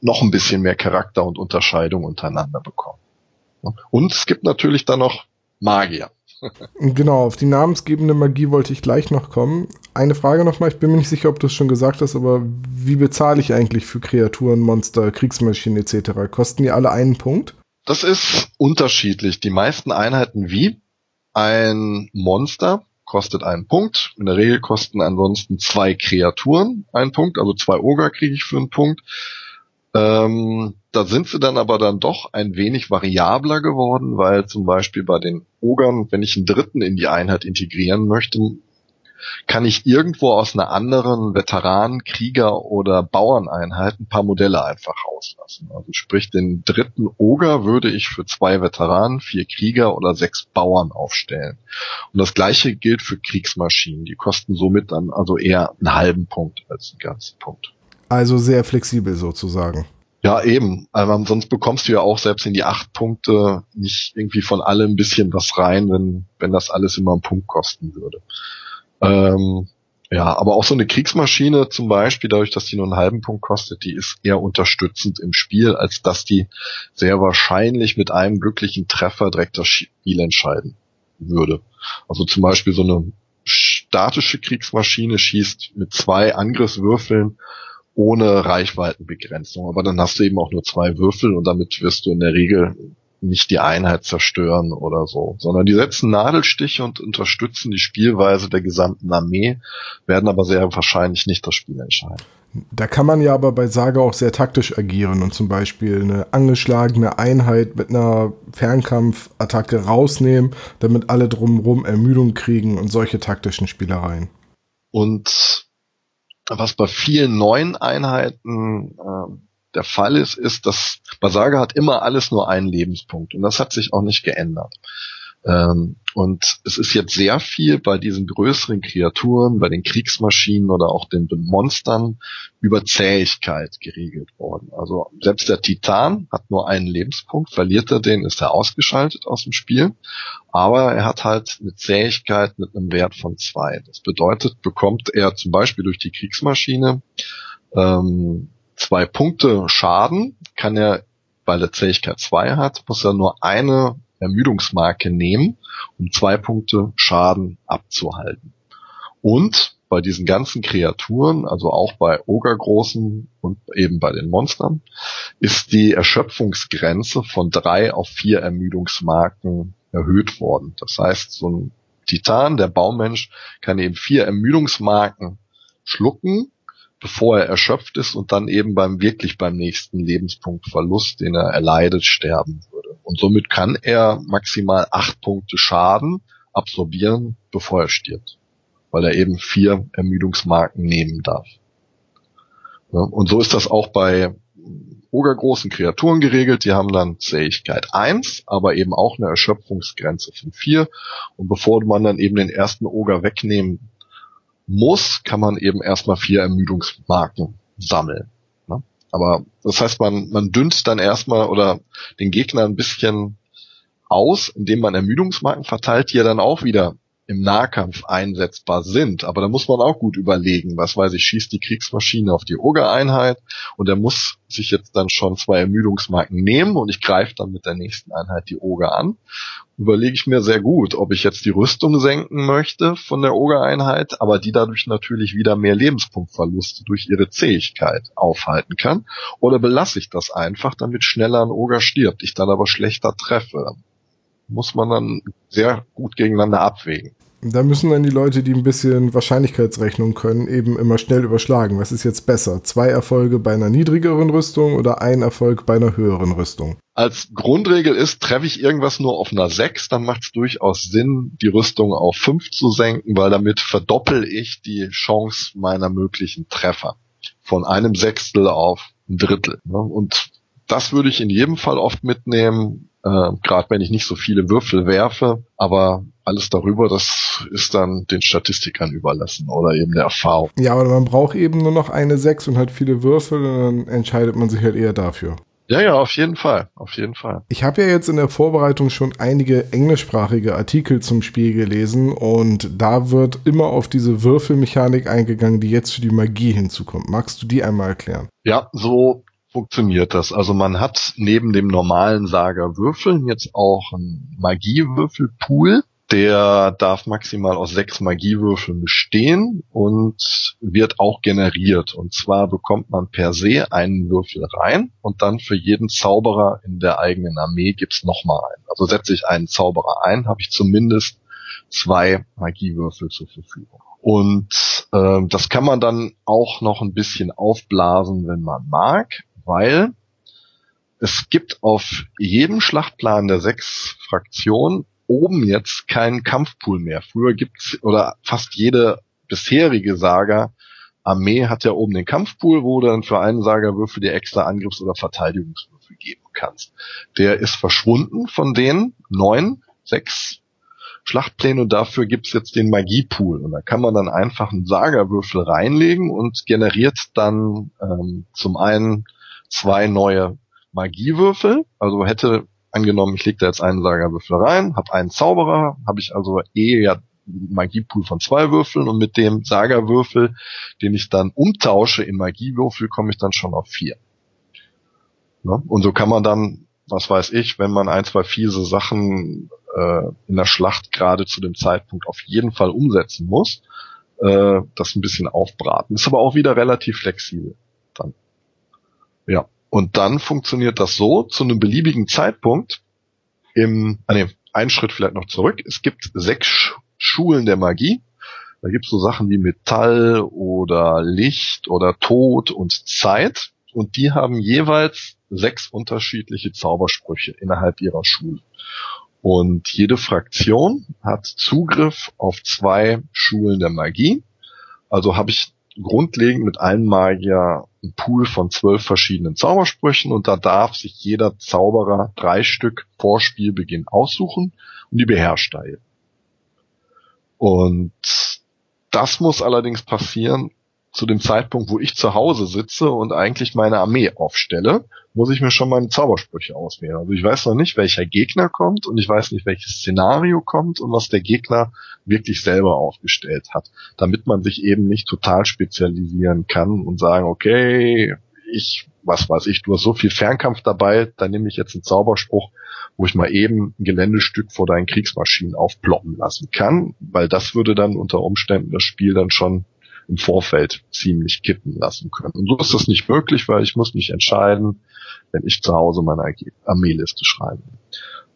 noch ein bisschen mehr Charakter und Unterscheidung untereinander bekommen. Und es gibt natürlich dann noch Magier. Genau, auf die namensgebende Magie wollte ich gleich noch kommen. Eine Frage nochmal, ich bin mir nicht sicher, ob du es schon gesagt hast, aber wie bezahle ich eigentlich für Kreaturen, Monster, Kriegsmaschinen etc.? Kosten die alle einen Punkt? Das ist unterschiedlich. Die meisten Einheiten wie ein Monster kostet einen Punkt. In der Regel kosten ansonsten zwei Kreaturen einen Punkt, also zwei Oger kriege ich für einen Punkt. Ähm, da sind sie dann aber dann doch ein wenig variabler geworden, weil zum Beispiel bei den Ogern, wenn ich einen dritten in die Einheit integrieren möchte, kann ich irgendwo aus einer anderen Veteranen, Krieger oder Bauerneinheit ein paar Modelle einfach rauslassen. Also sprich, den dritten Oger würde ich für zwei Veteranen, vier Krieger oder sechs Bauern aufstellen. Und das gleiche gilt für Kriegsmaschinen. Die kosten somit dann also eher einen halben Punkt als einen ganzen Punkt. Also sehr flexibel sozusagen. Ja, eben. Aber sonst bekommst du ja auch selbst in die acht Punkte nicht irgendwie von allem ein bisschen was rein, wenn, wenn das alles immer einen Punkt kosten würde. Ähm, ja, aber auch so eine Kriegsmaschine zum Beispiel, dadurch, dass die nur einen halben Punkt kostet, die ist eher unterstützend im Spiel, als dass die sehr wahrscheinlich mit einem glücklichen Treffer direkt das Spiel entscheiden würde. Also zum Beispiel so eine statische Kriegsmaschine schießt mit zwei Angriffswürfeln ohne Reichweitenbegrenzung. Aber dann hast du eben auch nur zwei Würfel und damit wirst du in der Regel nicht die Einheit zerstören oder so, sondern die setzen Nadelstiche und unterstützen die Spielweise der gesamten Armee, werden aber sehr wahrscheinlich nicht das Spiel entscheiden. Da kann man ja aber bei Saga auch sehr taktisch agieren und zum Beispiel eine angeschlagene Einheit mit einer Fernkampfattacke rausnehmen, damit alle drumherum Ermüdung kriegen und solche taktischen Spielereien. Und was bei vielen neuen Einheiten äh, der Fall ist, ist, dass Basaga hat immer alles nur einen Lebenspunkt und das hat sich auch nicht geändert. Ähm, und es ist jetzt sehr viel bei diesen größeren Kreaturen, bei den Kriegsmaschinen oder auch den Monstern über Zähigkeit geregelt worden. Also selbst der Titan hat nur einen Lebenspunkt, verliert er den, ist er ausgeschaltet aus dem Spiel. Aber er hat halt eine Zähigkeit mit einem Wert von zwei. Das bedeutet, bekommt er zum Beispiel durch die Kriegsmaschine ähm, zwei Punkte Schaden, kann er, weil er Zähigkeit zwei hat, muss er nur eine Ermüdungsmarke nehmen, um zwei Punkte Schaden abzuhalten. Und bei diesen ganzen Kreaturen, also auch bei Ogergroßen und eben bei den Monstern, ist die Erschöpfungsgrenze von drei auf vier Ermüdungsmarken erhöht worden. Das heißt, so ein Titan, der Baumensch, kann eben vier Ermüdungsmarken schlucken, bevor er erschöpft ist und dann eben beim wirklich beim nächsten Lebenspunktverlust, den er erleidet, sterben. Und somit kann er maximal acht Punkte Schaden absorbieren, bevor er stirbt. Weil er eben vier Ermüdungsmarken nehmen darf. Und so ist das auch bei ogergroßen Kreaturen geregelt. Die haben dann Zähigkeit 1, aber eben auch eine Erschöpfungsgrenze von 4. Und bevor man dann eben den ersten Oger wegnehmen muss, kann man eben erstmal vier Ermüdungsmarken sammeln. Aber das heißt, man, man dünnt dann erstmal oder den Gegner ein bisschen aus, indem man Ermüdungsmarken verteilt, die ja dann auch wieder im Nahkampf einsetzbar sind. Aber da muss man auch gut überlegen, was weiß ich, schießt die Kriegsmaschine auf die Oger-Einheit und er muss sich jetzt dann schon zwei Ermüdungsmarken nehmen und ich greife dann mit der nächsten Einheit die Oger an. Überlege ich mir sehr gut, ob ich jetzt die Rüstung senken möchte von der Oger-Einheit, aber die dadurch natürlich wieder mehr Lebenspunktverluste durch ihre Zähigkeit aufhalten kann, oder belasse ich das einfach, damit schneller ein Oger stirbt, ich dann aber schlechter treffe muss man dann sehr gut gegeneinander abwägen. Da müssen dann die Leute, die ein bisschen Wahrscheinlichkeitsrechnung können, eben immer schnell überschlagen. Was ist jetzt besser? Zwei Erfolge bei einer niedrigeren Rüstung oder ein Erfolg bei einer höheren Rüstung? Als Grundregel ist, treffe ich irgendwas nur auf einer 6, dann macht es durchaus Sinn, die Rüstung auf 5 zu senken, weil damit verdoppel ich die Chance meiner möglichen Treffer. Von einem Sechstel auf ein Drittel. Ne? Und das würde ich in jedem Fall oft mitnehmen, äh, gerade wenn ich nicht so viele Würfel werfe, aber alles darüber, das ist dann den Statistikern überlassen oder eben der Erfahrung. Ja, aber man braucht eben nur noch eine 6 und hat viele Würfel und dann entscheidet man sich halt eher dafür. Ja, ja, auf jeden Fall, auf jeden Fall. Ich habe ja jetzt in der Vorbereitung schon einige englischsprachige Artikel zum Spiel gelesen und da wird immer auf diese Würfelmechanik eingegangen, die jetzt für die Magie hinzukommt. Magst du die einmal erklären? Ja, so funktioniert das. Also man hat neben dem normalen Sager Würfeln jetzt auch einen Magiewürfelpool. Der darf maximal aus sechs Magiewürfeln bestehen und wird auch generiert. Und zwar bekommt man per se einen Würfel rein und dann für jeden Zauberer in der eigenen Armee gibt's nochmal einen. Also setze ich einen Zauberer ein, habe ich zumindest zwei Magiewürfel zur Verfügung. Und äh, das kann man dann auch noch ein bisschen aufblasen, wenn man mag weil es gibt auf jedem Schlachtplan der sechs Fraktionen oben jetzt keinen Kampfpool mehr. Früher gibt's oder fast jede bisherige Saga Armee hat ja oben den Kampfpool, wo du dann für einen Sagerwürfel dir extra Angriffs- oder Verteidigungswürfel geben kannst. Der ist verschwunden von den neun, sechs Schlachtpläne und dafür gibt's jetzt den Magiepool. Und da kann man dann einfach einen Sagerwürfel reinlegen und generiert dann ähm, zum einen zwei neue Magiewürfel. Also hätte angenommen, ich lege da jetzt einen Sagerwürfel rein, habe einen Zauberer, habe ich also eh ja Magiepool von zwei Würfeln und mit dem Sagerwürfel, den ich dann umtausche in Magiewürfel, komme ich dann schon auf vier. Ne? Und so kann man dann, was weiß ich, wenn man ein, zwei fiese Sachen äh, in der Schlacht gerade zu dem Zeitpunkt auf jeden Fall umsetzen muss, äh, das ein bisschen aufbraten. Ist aber auch wieder relativ flexibel. Ja. Und dann funktioniert das so, zu einem beliebigen Zeitpunkt im, ah nee, einen Schritt vielleicht noch zurück. Es gibt sechs Schulen der Magie. Da gibt es so Sachen wie Metall oder Licht oder Tod und Zeit. Und die haben jeweils sechs unterschiedliche Zaubersprüche innerhalb ihrer Schule. Und jede Fraktion hat Zugriff auf zwei Schulen der Magie. Also habe ich grundlegend mit einem Magier einen Pool von zwölf verschiedenen Zaubersprüchen und da darf sich jeder Zauberer drei Stück vor Spielbeginn aussuchen und die beherrscht er. Und das muss allerdings passieren, zu dem Zeitpunkt, wo ich zu Hause sitze und eigentlich meine Armee aufstelle, muss ich mir schon meine Zaubersprüche auswählen. Also ich weiß noch nicht, welcher Gegner kommt und ich weiß nicht, welches Szenario kommt und was der Gegner wirklich selber aufgestellt hat, damit man sich eben nicht total spezialisieren kann und sagen, okay, ich, was weiß ich, du hast so viel Fernkampf dabei, dann nehme ich jetzt einen Zauberspruch, wo ich mal eben ein Geländestück vor deinen Kriegsmaschinen aufploppen lassen kann, weil das würde dann unter Umständen das Spiel dann schon im Vorfeld ziemlich kippen lassen können. Und so ist das nicht möglich, weil ich muss mich entscheiden, wenn ich zu Hause meine Armeeliste schreibe.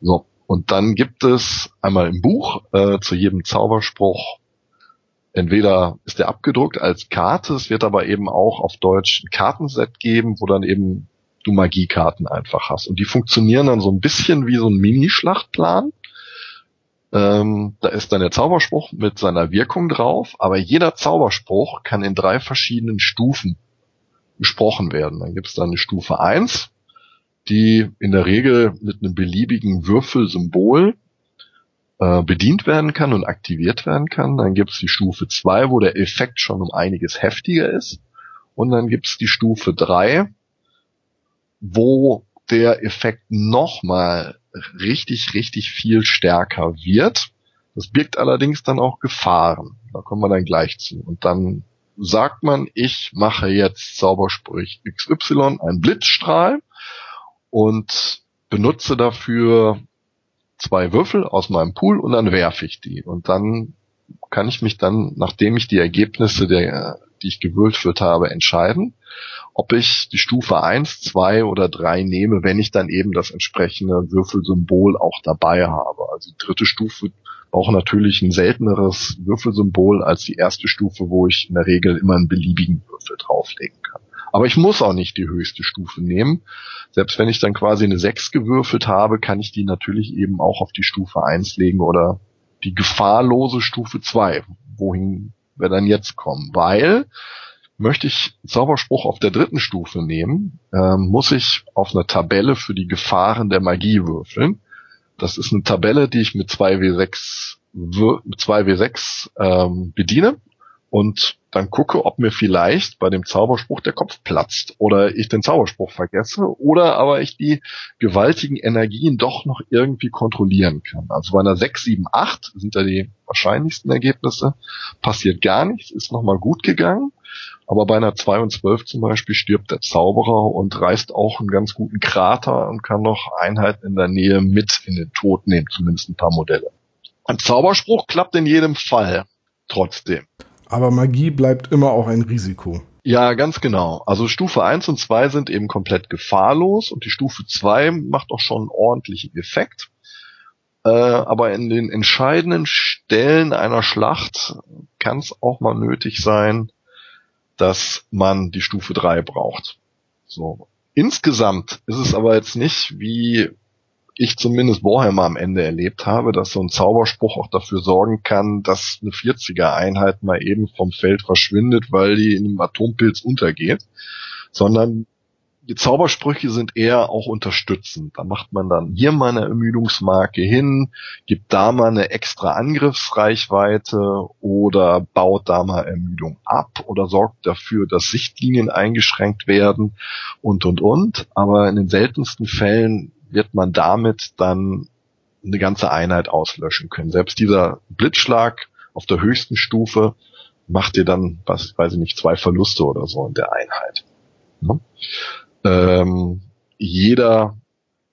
So, und dann gibt es einmal im Buch äh, zu jedem Zauberspruch entweder ist der abgedruckt als Karte, es wird aber eben auch auf Deutsch ein Kartenset geben, wo dann eben du Magiekarten einfach hast. Und die funktionieren dann so ein bisschen wie so ein Minischlachtplan. Ähm, da ist dann der Zauberspruch mit seiner Wirkung drauf, aber jeder Zauberspruch kann in drei verschiedenen Stufen gesprochen werden. Dann gibt es dann eine Stufe 1, die in der Regel mit einem beliebigen Würfelsymbol äh, bedient werden kann und aktiviert werden kann. Dann gibt es die Stufe 2, wo der Effekt schon um einiges heftiger ist. Und dann gibt es die Stufe 3, wo der Effekt nochmal richtig, richtig viel stärker wird. Das birgt allerdings dann auch Gefahren. Da kommen wir dann gleich zu. Und dann sagt man, ich mache jetzt Zaubersprüch XY, ein Blitzstrahl und benutze dafür zwei Würfel aus meinem Pool und dann werfe ich die. Und dann kann ich mich dann, nachdem ich die Ergebnisse, der, die ich gewürfelt habe, entscheiden, ob ich die Stufe 1, 2 oder 3 nehme, wenn ich dann eben das entsprechende Würfelsymbol auch dabei habe. Also die dritte Stufe Brauche natürlich ein selteneres Würfelsymbol als die erste Stufe, wo ich in der Regel immer einen beliebigen Würfel drauflegen kann. Aber ich muss auch nicht die höchste Stufe nehmen. Selbst wenn ich dann quasi eine 6 gewürfelt habe, kann ich die natürlich eben auch auf die Stufe 1 legen oder die gefahrlose Stufe 2, wohin wir dann jetzt kommen. Weil möchte ich Zauberspruch auf der dritten Stufe nehmen, äh, muss ich auf einer Tabelle für die Gefahren der Magie würfeln. Das ist eine Tabelle, die ich mit 2W6, mit 2W6 ähm, bediene und dann gucke, ob mir vielleicht bei dem Zauberspruch der Kopf platzt oder ich den Zauberspruch vergesse oder aber ich die gewaltigen Energien doch noch irgendwie kontrollieren kann. Also bei einer 6, 7, 8 sind da die wahrscheinlichsten Ergebnisse. Passiert gar nichts, ist nochmal gut gegangen. Aber bei einer 2 und 12 zum Beispiel stirbt der Zauberer und reißt auch einen ganz guten Krater und kann noch Einheiten in der Nähe mit in den Tod nehmen, zumindest ein paar Modelle. Ein Zauberspruch klappt in jedem Fall trotzdem. Aber Magie bleibt immer auch ein Risiko. Ja, ganz genau. Also Stufe 1 und 2 sind eben komplett gefahrlos und die Stufe 2 macht auch schon einen ordentlichen Effekt. Äh, aber in den entscheidenden Stellen einer Schlacht kann es auch mal nötig sein, dass man die Stufe 3 braucht. So. Insgesamt ist es aber jetzt nicht wie ich zumindest Warhammer am Ende erlebt habe, dass so ein Zauberspruch auch dafür sorgen kann, dass eine 40er-Einheit mal eben vom Feld verschwindet, weil die in einem Atompilz untergeht, sondern die Zaubersprüche sind eher auch unterstützend. Da macht man dann hier mal eine Ermüdungsmarke hin, gibt da mal eine extra Angriffsreichweite oder baut da mal Ermüdung ab oder sorgt dafür, dass Sichtlinien eingeschränkt werden und und und. Aber in den seltensten Fällen wird man damit dann eine ganze Einheit auslöschen können. Selbst dieser Blitzschlag auf der höchsten Stufe macht dir dann, was weiß ich nicht, zwei Verluste oder so in der Einheit. Ne? Ähm, jeder,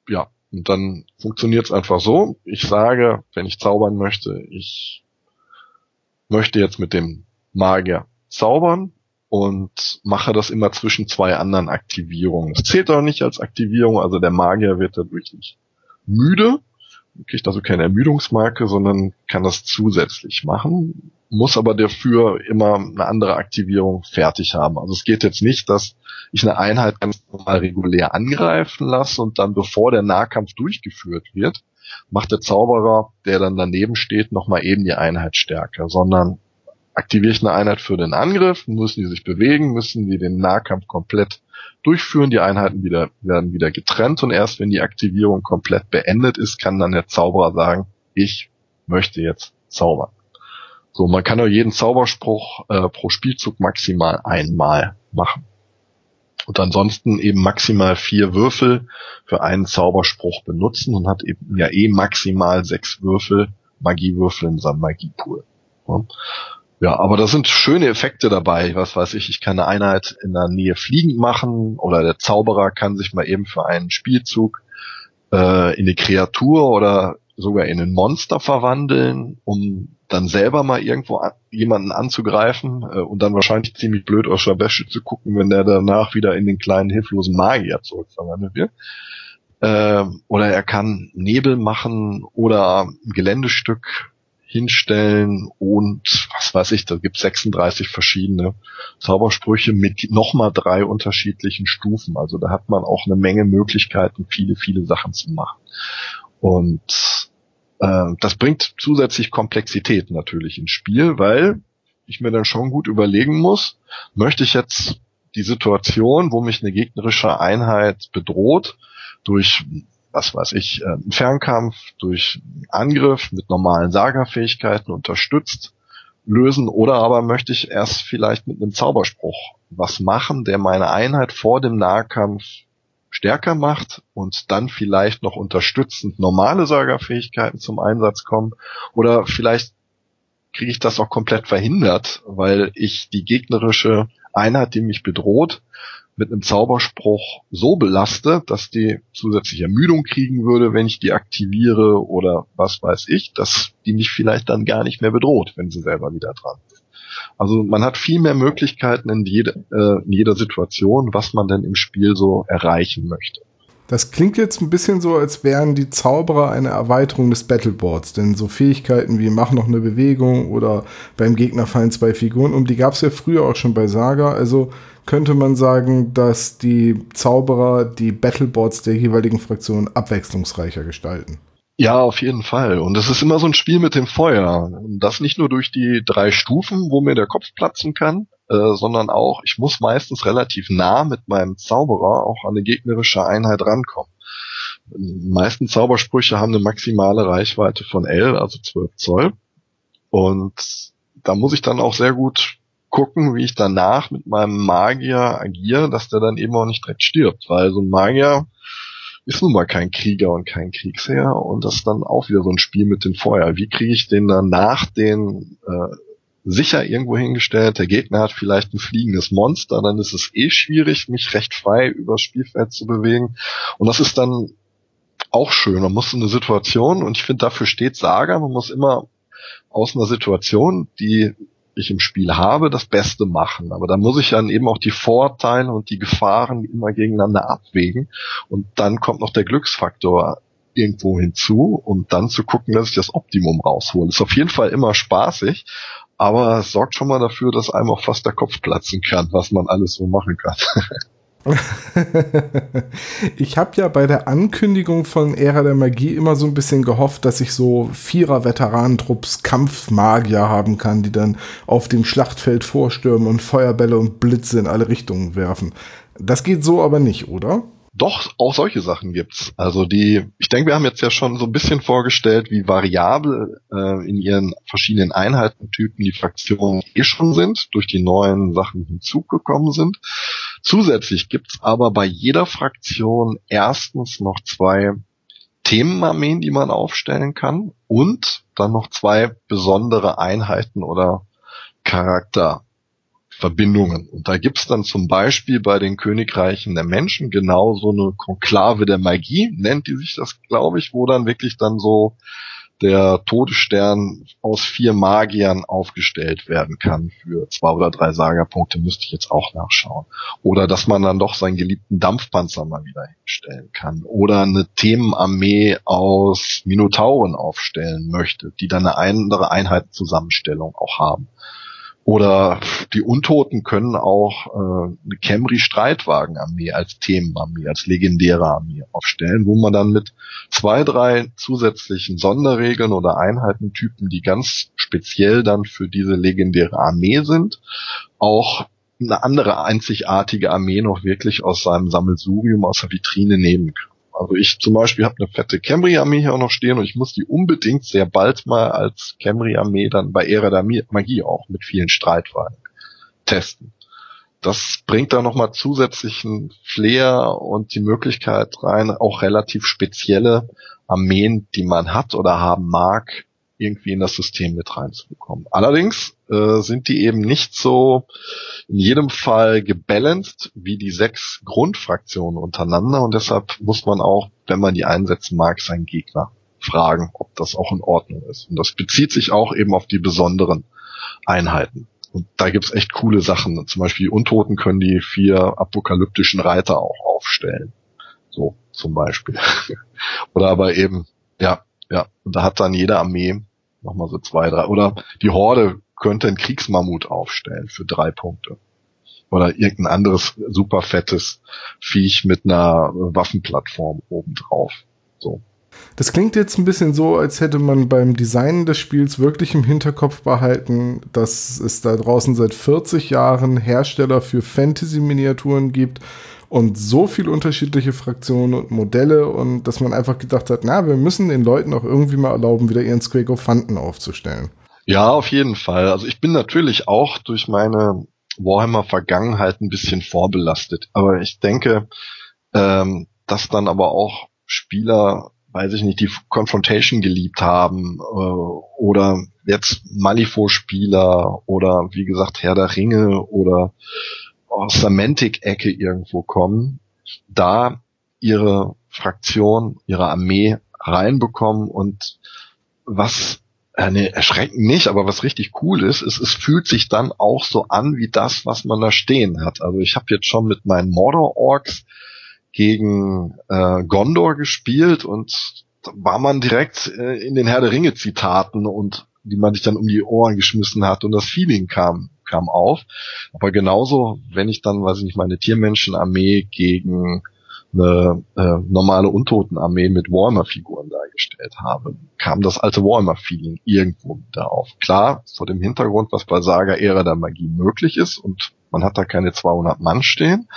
ja, und dann funktioniert es einfach so. Ich sage, wenn ich zaubern möchte, ich möchte jetzt mit dem Magier zaubern und mache das immer zwischen zwei anderen Aktivierungen. Das zählt auch nicht als Aktivierung, also der Magier wird dadurch nicht müde, kriegt also keine Ermüdungsmarke, sondern kann das zusätzlich machen, muss aber dafür immer eine andere Aktivierung fertig haben. Also es geht jetzt nicht, dass ich eine Einheit ganz normal regulär angreifen lasse und dann bevor der Nahkampf durchgeführt wird, macht der Zauberer, der dann daneben steht, nochmal eben die Einheit stärker, sondern aktiviere ich eine Einheit für den Angriff, müssen die sich bewegen, müssen die den Nahkampf komplett durchführen, die Einheiten wieder, werden wieder getrennt und erst wenn die Aktivierung komplett beendet ist, kann dann der Zauberer sagen, ich möchte jetzt zaubern. So, man kann auch jeden Zauberspruch äh, pro Spielzug maximal einmal machen. Und ansonsten eben maximal vier Würfel für einen Zauberspruch benutzen und hat eben ja eh maximal sechs Würfel, Magiewürfel in seinem Magiepool. Ja. Ja, aber da sind schöne Effekte dabei. Was weiß ich, ich kann eine Einheit in der Nähe fliegend machen oder der Zauberer kann sich mal eben für einen Spielzug äh, in eine Kreatur oder sogar in ein Monster verwandeln, um dann selber mal irgendwo an, jemanden anzugreifen äh, und dann wahrscheinlich ziemlich blöd aus Wäsche zu gucken, wenn der danach wieder in den kleinen hilflosen Magier zurückverwandelt wird. Äh, oder er kann Nebel machen oder ein Geländestück hinstellen und was weiß ich, da gibt 36 verschiedene Zaubersprüche mit nochmal drei unterschiedlichen Stufen. Also da hat man auch eine Menge Möglichkeiten, viele, viele Sachen zu machen. Und äh, das bringt zusätzlich Komplexität natürlich ins Spiel, weil ich mir dann schon gut überlegen muss, möchte ich jetzt die Situation, wo mich eine gegnerische Einheit bedroht, durch was weiß ich, äh, Fernkampf durch Angriff mit normalen Sagerfähigkeiten unterstützt lösen oder aber möchte ich erst vielleicht mit einem Zauberspruch was machen, der meine Einheit vor dem Nahkampf stärker macht und dann vielleicht noch unterstützend normale Sagerfähigkeiten zum Einsatz kommen oder vielleicht kriege ich das auch komplett verhindert, weil ich die gegnerische Einheit, die mich bedroht, mit einem Zauberspruch so belaste, dass die zusätzliche Ermüdung kriegen würde, wenn ich die aktiviere oder was weiß ich, dass die mich vielleicht dann gar nicht mehr bedroht, wenn sie selber wieder dran ist. Also man hat viel mehr Möglichkeiten in, jede, äh, in jeder Situation, was man denn im Spiel so erreichen möchte. Das klingt jetzt ein bisschen so, als wären die Zauberer eine Erweiterung des Battleboards, denn so Fähigkeiten wie mach noch eine Bewegung oder beim Gegner fallen zwei Figuren um, die gab es ja früher auch schon bei Saga, also könnte man sagen, dass die Zauberer die Battleboards der jeweiligen Fraktion abwechslungsreicher gestalten. Ja, auf jeden Fall. Und es ist immer so ein Spiel mit dem Feuer. Und das nicht nur durch die drei Stufen, wo mir der Kopf platzen kann, äh, sondern auch, ich muss meistens relativ nah mit meinem Zauberer auch an eine gegnerische Einheit rankommen. Die meisten Zaubersprüche haben eine maximale Reichweite von L, also 12 Zoll. Und da muss ich dann auch sehr gut gucken, wie ich danach mit meinem Magier agiere, dass der dann eben auch nicht direkt stirbt. Weil so ein Magier ist nun mal kein Krieger und kein Kriegsherr und das ist dann auch wieder so ein Spiel mit dem Feuer. Wie kriege ich den dann nach den äh, sicher irgendwo hingestellt, der Gegner hat vielleicht ein fliegendes Monster, dann ist es eh schwierig, mich recht frei übers Spielfeld zu bewegen. Und das ist dann auch schön. Man muss in eine Situation, und ich finde, dafür steht Saga, man muss immer aus einer Situation, die ich im Spiel habe, das Beste machen. Aber da muss ich dann eben auch die Vorteile und die Gefahren immer gegeneinander abwägen. Und dann kommt noch der Glücksfaktor irgendwo hinzu, um dann zu gucken, dass ich das Optimum raushole. Ist auf jeden Fall immer spaßig, aber es sorgt schon mal dafür, dass einem auch fast der Kopf platzen kann, was man alles so machen kann. ich habe ja bei der Ankündigung von Ära der Magie immer so ein bisschen gehofft, dass ich so vierer Veteranentrupps Kampfmagier haben kann, die dann auf dem Schlachtfeld vorstürmen und Feuerbälle und Blitze in alle Richtungen werfen. Das geht so aber nicht, oder? Doch, auch solche Sachen gibt's. Also die, ich denke, wir haben jetzt ja schon so ein bisschen vorgestellt, wie variabel äh, in ihren verschiedenen Einheitentypen die Fraktionen eh schon sind, durch die neuen Sachen hinzugekommen sind. Zusätzlich gibt's aber bei jeder Fraktion erstens noch zwei Themenarmeen, die man aufstellen kann und dann noch zwei besondere Einheiten oder Charakter Verbindungen. Und da gibt's dann zum Beispiel bei den Königreichen der Menschen genau so eine Konklave der Magie, nennt die sich das, glaube ich, wo dann wirklich dann so der Todesstern aus vier Magiern aufgestellt werden kann für zwei oder drei Sagerpunkte, müsste ich jetzt auch nachschauen. Oder dass man dann doch seinen geliebten Dampfpanzer mal wieder hinstellen kann. Oder eine Themenarmee aus Minotauren aufstellen möchte, die dann eine andere Einheitszusammenstellung auch haben. Oder die Untoten können auch äh, eine Camry-Streitwagen-Armee als Themenarmee, als legendäre Armee aufstellen, wo man dann mit zwei, drei zusätzlichen Sonderregeln oder Einheitentypen, die ganz speziell dann für diese legendäre Armee sind, auch eine andere einzigartige Armee noch wirklich aus seinem Sammelsurium aus der Vitrine nehmen kann. Also ich zum Beispiel habe eine fette Camry-Armee hier auch noch stehen und ich muss die unbedingt sehr bald mal als Camry-Armee dann bei Ära der Magie auch mit vielen Streitwagen testen. Das bringt da nochmal zusätzlichen Flair und die Möglichkeit rein, auch relativ spezielle Armeen, die man hat oder haben mag, irgendwie in das System mit reinzubekommen. Allerdings äh, sind die eben nicht so in jedem Fall gebalanced wie die sechs Grundfraktionen untereinander und deshalb muss man auch, wenn man die einsetzen mag, seinen Gegner fragen, ob das auch in Ordnung ist. Und das bezieht sich auch eben auf die besonderen Einheiten. Und da gibt's echt coole Sachen. Zum Beispiel die Untoten können die vier apokalyptischen Reiter auch aufstellen. So zum Beispiel. Oder aber eben, ja, ja. Und da hat dann jede Armee nochmal so zwei, drei. Oder die Horde könnte ein Kriegsmammut aufstellen für drei Punkte. Oder irgendein anderes super fettes Viech mit einer Waffenplattform obendrauf. So. Das klingt jetzt ein bisschen so, als hätte man beim Design des Spiels wirklich im Hinterkopf behalten, dass es da draußen seit 40 Jahren Hersteller für Fantasy-Miniaturen gibt und so viele unterschiedliche Fraktionen und Modelle und dass man einfach gedacht hat, na, wir müssen den Leuten auch irgendwie mal erlauben, wieder ihren Squago-Fanten aufzustellen. Ja, auf jeden Fall. Also ich bin natürlich auch durch meine Warhammer-Vergangenheit ein bisschen vorbelastet. Aber ich denke, ähm, dass dann aber auch Spieler, weiß ich nicht, die Confrontation geliebt haben äh, oder jetzt Malifaux-Spieler oder wie gesagt Herr der Ringe oder aus der Mantic-Ecke irgendwo kommen, da ihre Fraktion, ihre Armee reinbekommen und was äh, nee, erschreckend nicht, aber was richtig cool ist, ist, es fühlt sich dann auch so an wie das, was man da stehen hat. Also ich habe jetzt schon mit meinen Mordor-Orks gegen äh, Gondor gespielt und da war man direkt äh, in den Herr der Ringe Zitaten und die man sich dann um die Ohren geschmissen hat und das Feeling kam kam auf. Aber genauso, wenn ich dann, weiß ich nicht, meine Tiermenschenarmee gegen eine äh, normale Untotenarmee mit Warhammer-Figuren dargestellt habe, kam das alte Warhammer-Feeling irgendwo wieder auf. Klar, vor dem Hintergrund, was bei Saga Ära der Magie möglich ist und man hat da keine 200 Mann stehen,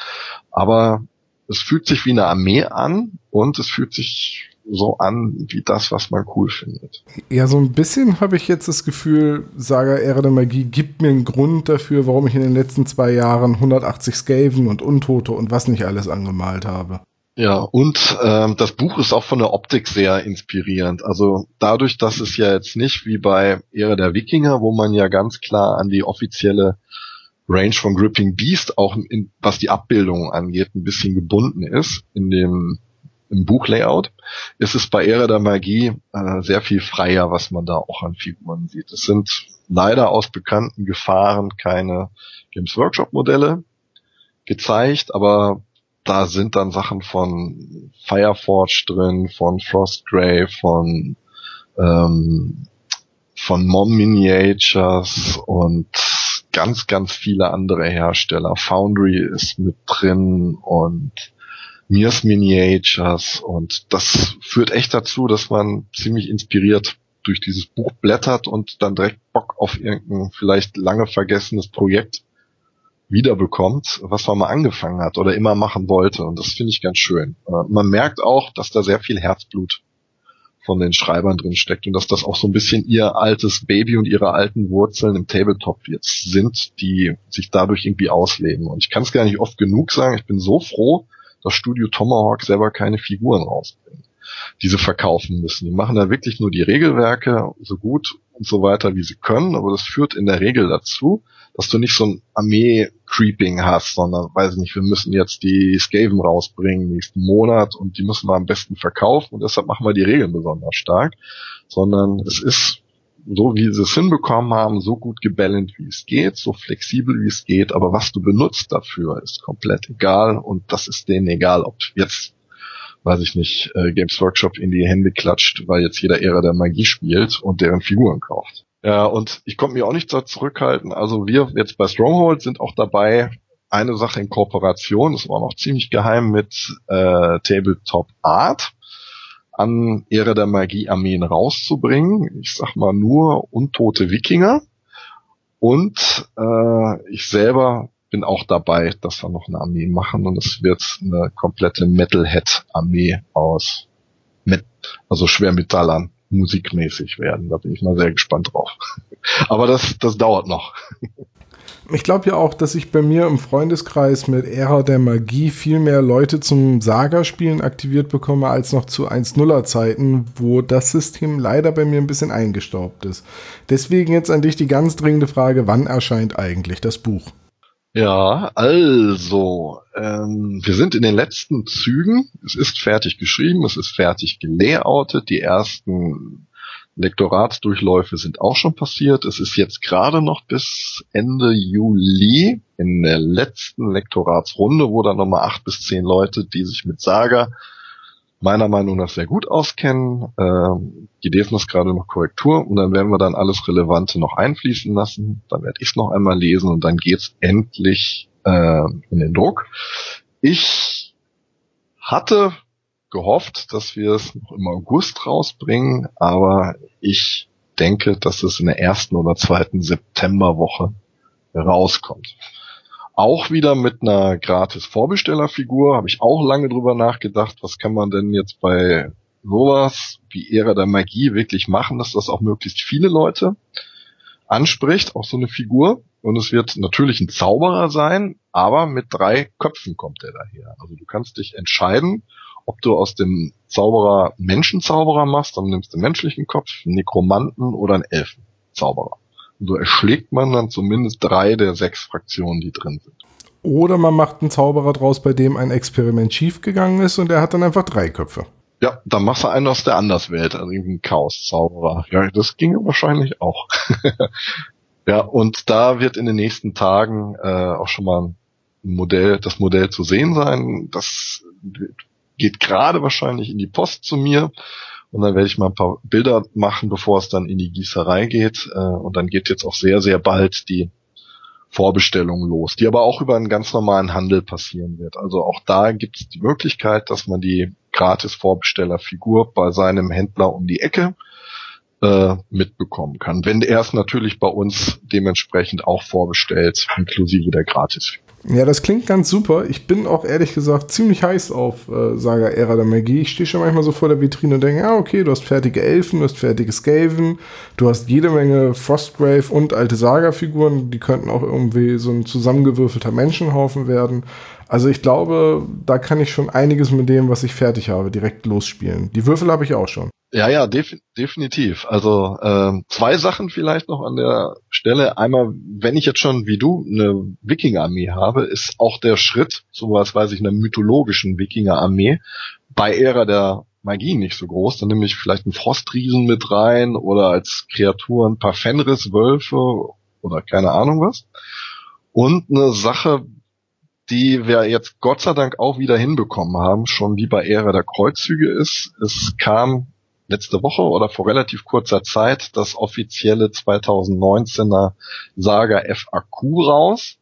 aber es fühlt sich wie eine Armee an und es fühlt sich so an wie das, was man cool findet. Ja, so ein bisschen habe ich jetzt das Gefühl, Saga Ära der Magie gibt mir einen Grund dafür, warum ich in den letzten zwei Jahren 180 Skaven und Untote und was nicht alles angemalt habe. Ja, und ähm, das Buch ist auch von der Optik sehr inspirierend. Also dadurch, dass es ja jetzt nicht wie bei Ära der Wikinger, wo man ja ganz klar an die offizielle Range von Gripping Beast auch in, was die Abbildung angeht, ein bisschen gebunden ist in dem im Buchlayout, ist es bei Ära der Magie äh, sehr viel freier, was man da auch an Figuren sieht. Es sind leider aus bekannten Gefahren keine Games Workshop Modelle gezeigt, aber da sind dann Sachen von Fireforge drin, von Frostgrave, von ähm, von Mom Miniatures und ganz, ganz viele andere Hersteller. Foundry ist mit drin und Mirs Miniatures und das führt echt dazu, dass man ziemlich inspiriert durch dieses Buch blättert und dann direkt Bock auf irgendein vielleicht lange vergessenes Projekt wiederbekommt, was man mal angefangen hat oder immer machen wollte. Und das finde ich ganz schön. Äh, man merkt auch, dass da sehr viel Herzblut von den Schreibern drin steckt und dass das auch so ein bisschen ihr altes Baby und ihre alten Wurzeln im Tabletop jetzt sind, die sich dadurch irgendwie ausleben. Und ich kann es gar nicht oft genug sagen, ich bin so froh, dass Studio Tomahawk selber keine Figuren rausbringt, die sie verkaufen müssen. Die machen da wirklich nur die Regelwerke so gut und so weiter, wie sie können, aber das führt in der Regel dazu, dass du nicht so ein Armee-Creeping hast, sondern, weiß ich nicht, wir müssen jetzt die Skaven rausbringen nächsten Monat und die müssen wir am besten verkaufen und deshalb machen wir die Regeln besonders stark, sondern es ist so wie sie es hinbekommen haben, so gut gebalanced wie es geht, so flexibel wie es geht, aber was du benutzt dafür ist komplett egal und das ist denen egal, ob jetzt, weiß ich nicht, äh, Games Workshop in die Hände klatscht, weil jetzt jeder Ära der Magie spielt und deren Figuren kauft. Ja, und ich konnte mich auch nicht so zurückhalten. Also wir jetzt bei Stronghold sind auch dabei, eine Sache in Kooperation, das war noch ziemlich geheim mit äh, Tabletop Art an Ehre der Magie-Armeen rauszubringen. Ich sag mal nur untote Wikinger. Und äh, ich selber bin auch dabei, dass wir noch eine Armee machen und es wird eine komplette Metalhead-Armee aus Met also Schwermetallern musikmäßig werden. Da bin ich mal sehr gespannt drauf. Aber das, das dauert noch. Ich glaube ja auch, dass ich bei mir im Freundeskreis mit Ära der Magie viel mehr Leute zum Saga-Spielen aktiviert bekomme, als noch zu 1.0er Zeiten, wo das System leider bei mir ein bisschen eingestaubt ist. Deswegen jetzt an dich die ganz dringende Frage, wann erscheint eigentlich das Buch? Ja, also, ähm, wir sind in den letzten Zügen. Es ist fertig geschrieben, es ist fertig gelayoutet. Die ersten Lektoratsdurchläufe sind auch schon passiert. Es ist jetzt gerade noch bis Ende Juli in der letzten Lektoratsrunde, wo dann nochmal acht bis zehn Leute, die sich mit Saga meiner Meinung nach sehr gut auskennen. Ähm, die lesen das gerade noch Korrektur und dann werden wir dann alles Relevante noch einfließen lassen. Dann werde ich es noch einmal lesen und dann geht's endlich äh, in den Druck. Ich hatte gehofft, dass wir es noch im August rausbringen, aber ich denke, dass es in der ersten oder zweiten Septemberwoche rauskommt. Auch wieder mit einer gratis Vorbestellerfigur, habe ich auch lange drüber nachgedacht, was kann man denn jetzt bei sowas wie Ära der Magie wirklich machen, dass das auch möglichst viele Leute anspricht, auch so eine Figur. Und es wird natürlich ein Zauberer sein, aber mit drei Köpfen kommt er daher. Also du kannst dich entscheiden, ob du aus dem Zauberer Menschenzauberer machst, dann nimmst du einen menschlichen Kopf, einen Nekromanten oder einen Elfenzauberer. Und so erschlägt man dann zumindest drei der sechs Fraktionen, die drin sind. Oder man macht einen Zauberer draus, bei dem ein Experiment schiefgegangen ist und er hat dann einfach drei Köpfe. Ja, dann machst du einen aus der Anderswelt, also irgendein Chaos-Zauberer. Ja, das ginge wahrscheinlich auch. ja, und da wird in den nächsten Tagen äh, auch schon mal ein Modell, das Modell zu sehen sein. Das geht gerade wahrscheinlich in die Post zu mir. Und dann werde ich mal ein paar Bilder machen, bevor es dann in die Gießerei geht. Äh, und dann geht jetzt auch sehr, sehr bald die Vorbestellung los, die aber auch über einen ganz normalen Handel passieren wird. Also auch da gibt es die Möglichkeit, dass man die gratis Vorbestellerfigur bei seinem Händler um die Ecke äh, mitbekommen kann. Wenn er es natürlich bei uns dementsprechend auch vorbestellt, inklusive der Gratis. Ja, das klingt ganz super. Ich bin auch ehrlich gesagt ziemlich heiß auf äh, Saga Ära der Magie. Ich stehe schon manchmal so vor der Vitrine und denke, ja, okay, du hast fertige Elfen, du hast fertige Skaven, du hast jede Menge Frostgrave und alte Saga-Figuren, die könnten auch irgendwie so ein zusammengewürfelter Menschenhaufen werden. Also ich glaube, da kann ich schon einiges mit dem, was ich fertig habe, direkt losspielen. Die Würfel habe ich auch schon. Ja, ja, def definitiv. Also ähm, zwei Sachen vielleicht noch an der Stelle. Einmal, wenn ich jetzt schon wie du eine Wikinger-Armee habe, ist auch der Schritt zu was weiß ich einer mythologischen Wikinger-Armee bei Ära der Magie nicht so groß. Dann nehme ich vielleicht einen Frostriesen mit rein oder als Kreaturen ein paar Fenris-Wölfe oder keine Ahnung was. Und eine Sache, die wir jetzt Gott sei Dank auch wieder hinbekommen haben, schon wie bei Ära der Kreuzzüge ist. Es kam letzte Woche oder vor relativ kurzer Zeit das offizielle 2019er Saga FAQ raus.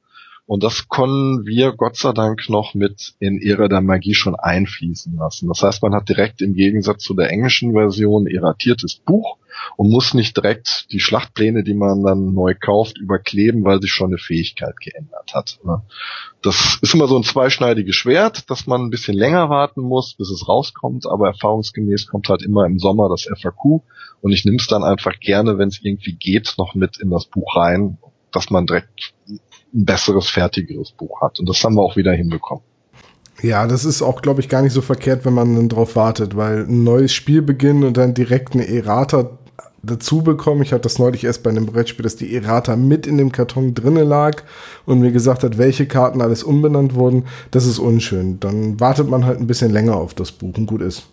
Und das können wir Gott sei Dank noch mit in Ära der Magie schon einfließen lassen. Das heißt, man hat direkt im Gegensatz zu der englischen Version erratiertes Buch und muss nicht direkt die Schlachtpläne, die man dann neu kauft, überkleben, weil sich schon eine Fähigkeit geändert hat. Das ist immer so ein zweischneidiges Schwert, dass man ein bisschen länger warten muss, bis es rauskommt, aber erfahrungsgemäß kommt halt immer im Sommer das FAQ und ich nehme es dann einfach gerne, wenn es irgendwie geht, noch mit in das Buch rein, dass man direkt ein besseres, fertigeres Buch hat. Und das haben wir auch wieder hinbekommen. Ja, das ist auch, glaube ich, gar nicht so verkehrt, wenn man dann drauf wartet, weil ein neues Spiel beginnt und dann direkt eine Errata dazu bekommen. Ich hatte das neulich erst bei einem Brettspiel, dass die Errata mit in dem Karton drinne lag und mir gesagt hat, welche Karten alles umbenannt wurden. Das ist unschön. Dann wartet man halt ein bisschen länger auf das Buch und gut ist.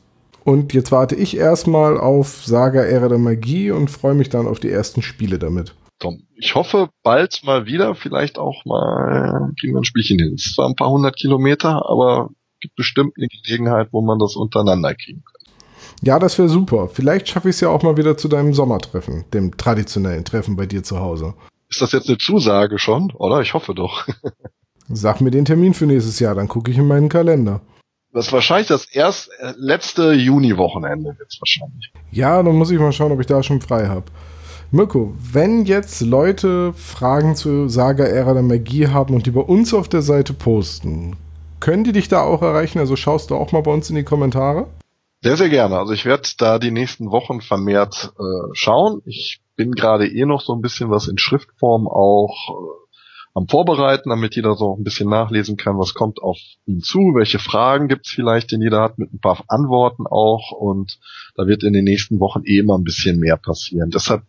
Und jetzt warte ich erstmal auf Saga Ära der Magie und freue mich dann auf die ersten Spiele damit. Tom, ich hoffe bald mal wieder, vielleicht auch mal kriegen wir ein Spielchen hin. Es zwar ein paar hundert Kilometer, aber gibt bestimmt eine Gelegenheit, wo man das untereinander kriegen kann. Ja, das wäre super. Vielleicht schaffe ich es ja auch mal wieder zu deinem Sommertreffen, dem traditionellen Treffen bei dir zu Hause. Ist das jetzt eine Zusage schon, oder? Ich hoffe doch. Sag mir den Termin für nächstes Jahr, dann gucke ich in meinen Kalender. Das ist wahrscheinlich das erst äh, letzte Juni-Wochenende jetzt wahrscheinlich. Ja, dann muss ich mal schauen, ob ich da schon frei habe. Mirko, wenn jetzt Leute Fragen zu Saga Ära der Magie haben und die bei uns auf der Seite posten, können die dich da auch erreichen? Also schaust du auch mal bei uns in die Kommentare? Sehr, sehr gerne. Also ich werde da die nächsten Wochen vermehrt äh, schauen. Ich bin gerade eh noch so ein bisschen was in Schriftform auch äh, am Vorbereiten, damit jeder so ein bisschen nachlesen kann, was kommt auf ihn zu, welche Fragen gibt's vielleicht, den jeder hat, mit ein paar Antworten auch. Und da wird in den nächsten Wochen eh immer ein bisschen mehr passieren. Deshalb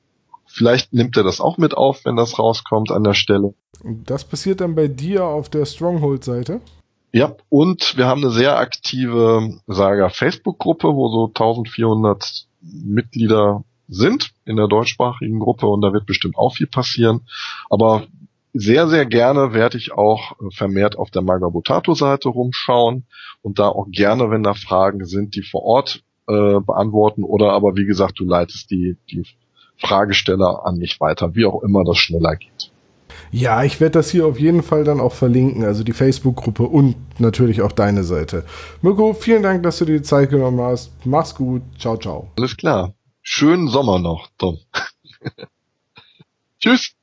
Vielleicht nimmt er das auch mit auf, wenn das rauskommt an der Stelle. Das passiert dann bei dir auf der Stronghold-Seite? Ja, und wir haben eine sehr aktive Saga Facebook-Gruppe, wo so 1400 Mitglieder sind in der deutschsprachigen Gruppe und da wird bestimmt auch viel passieren. Aber sehr, sehr gerne werde ich auch vermehrt auf der Magabotato-Seite rumschauen und da auch gerne, wenn da Fragen sind, die vor Ort äh, beantworten oder aber wie gesagt, du leitest die, die Fragesteller an mich weiter, wie auch immer das schneller geht. Ja, ich werde das hier auf jeden Fall dann auch verlinken, also die Facebook-Gruppe und natürlich auch deine Seite. Mirko, vielen Dank, dass du dir die Zeit genommen hast. Mach's gut. Ciao, ciao. Alles klar. Schönen Sommer noch, Tom. Tschüss.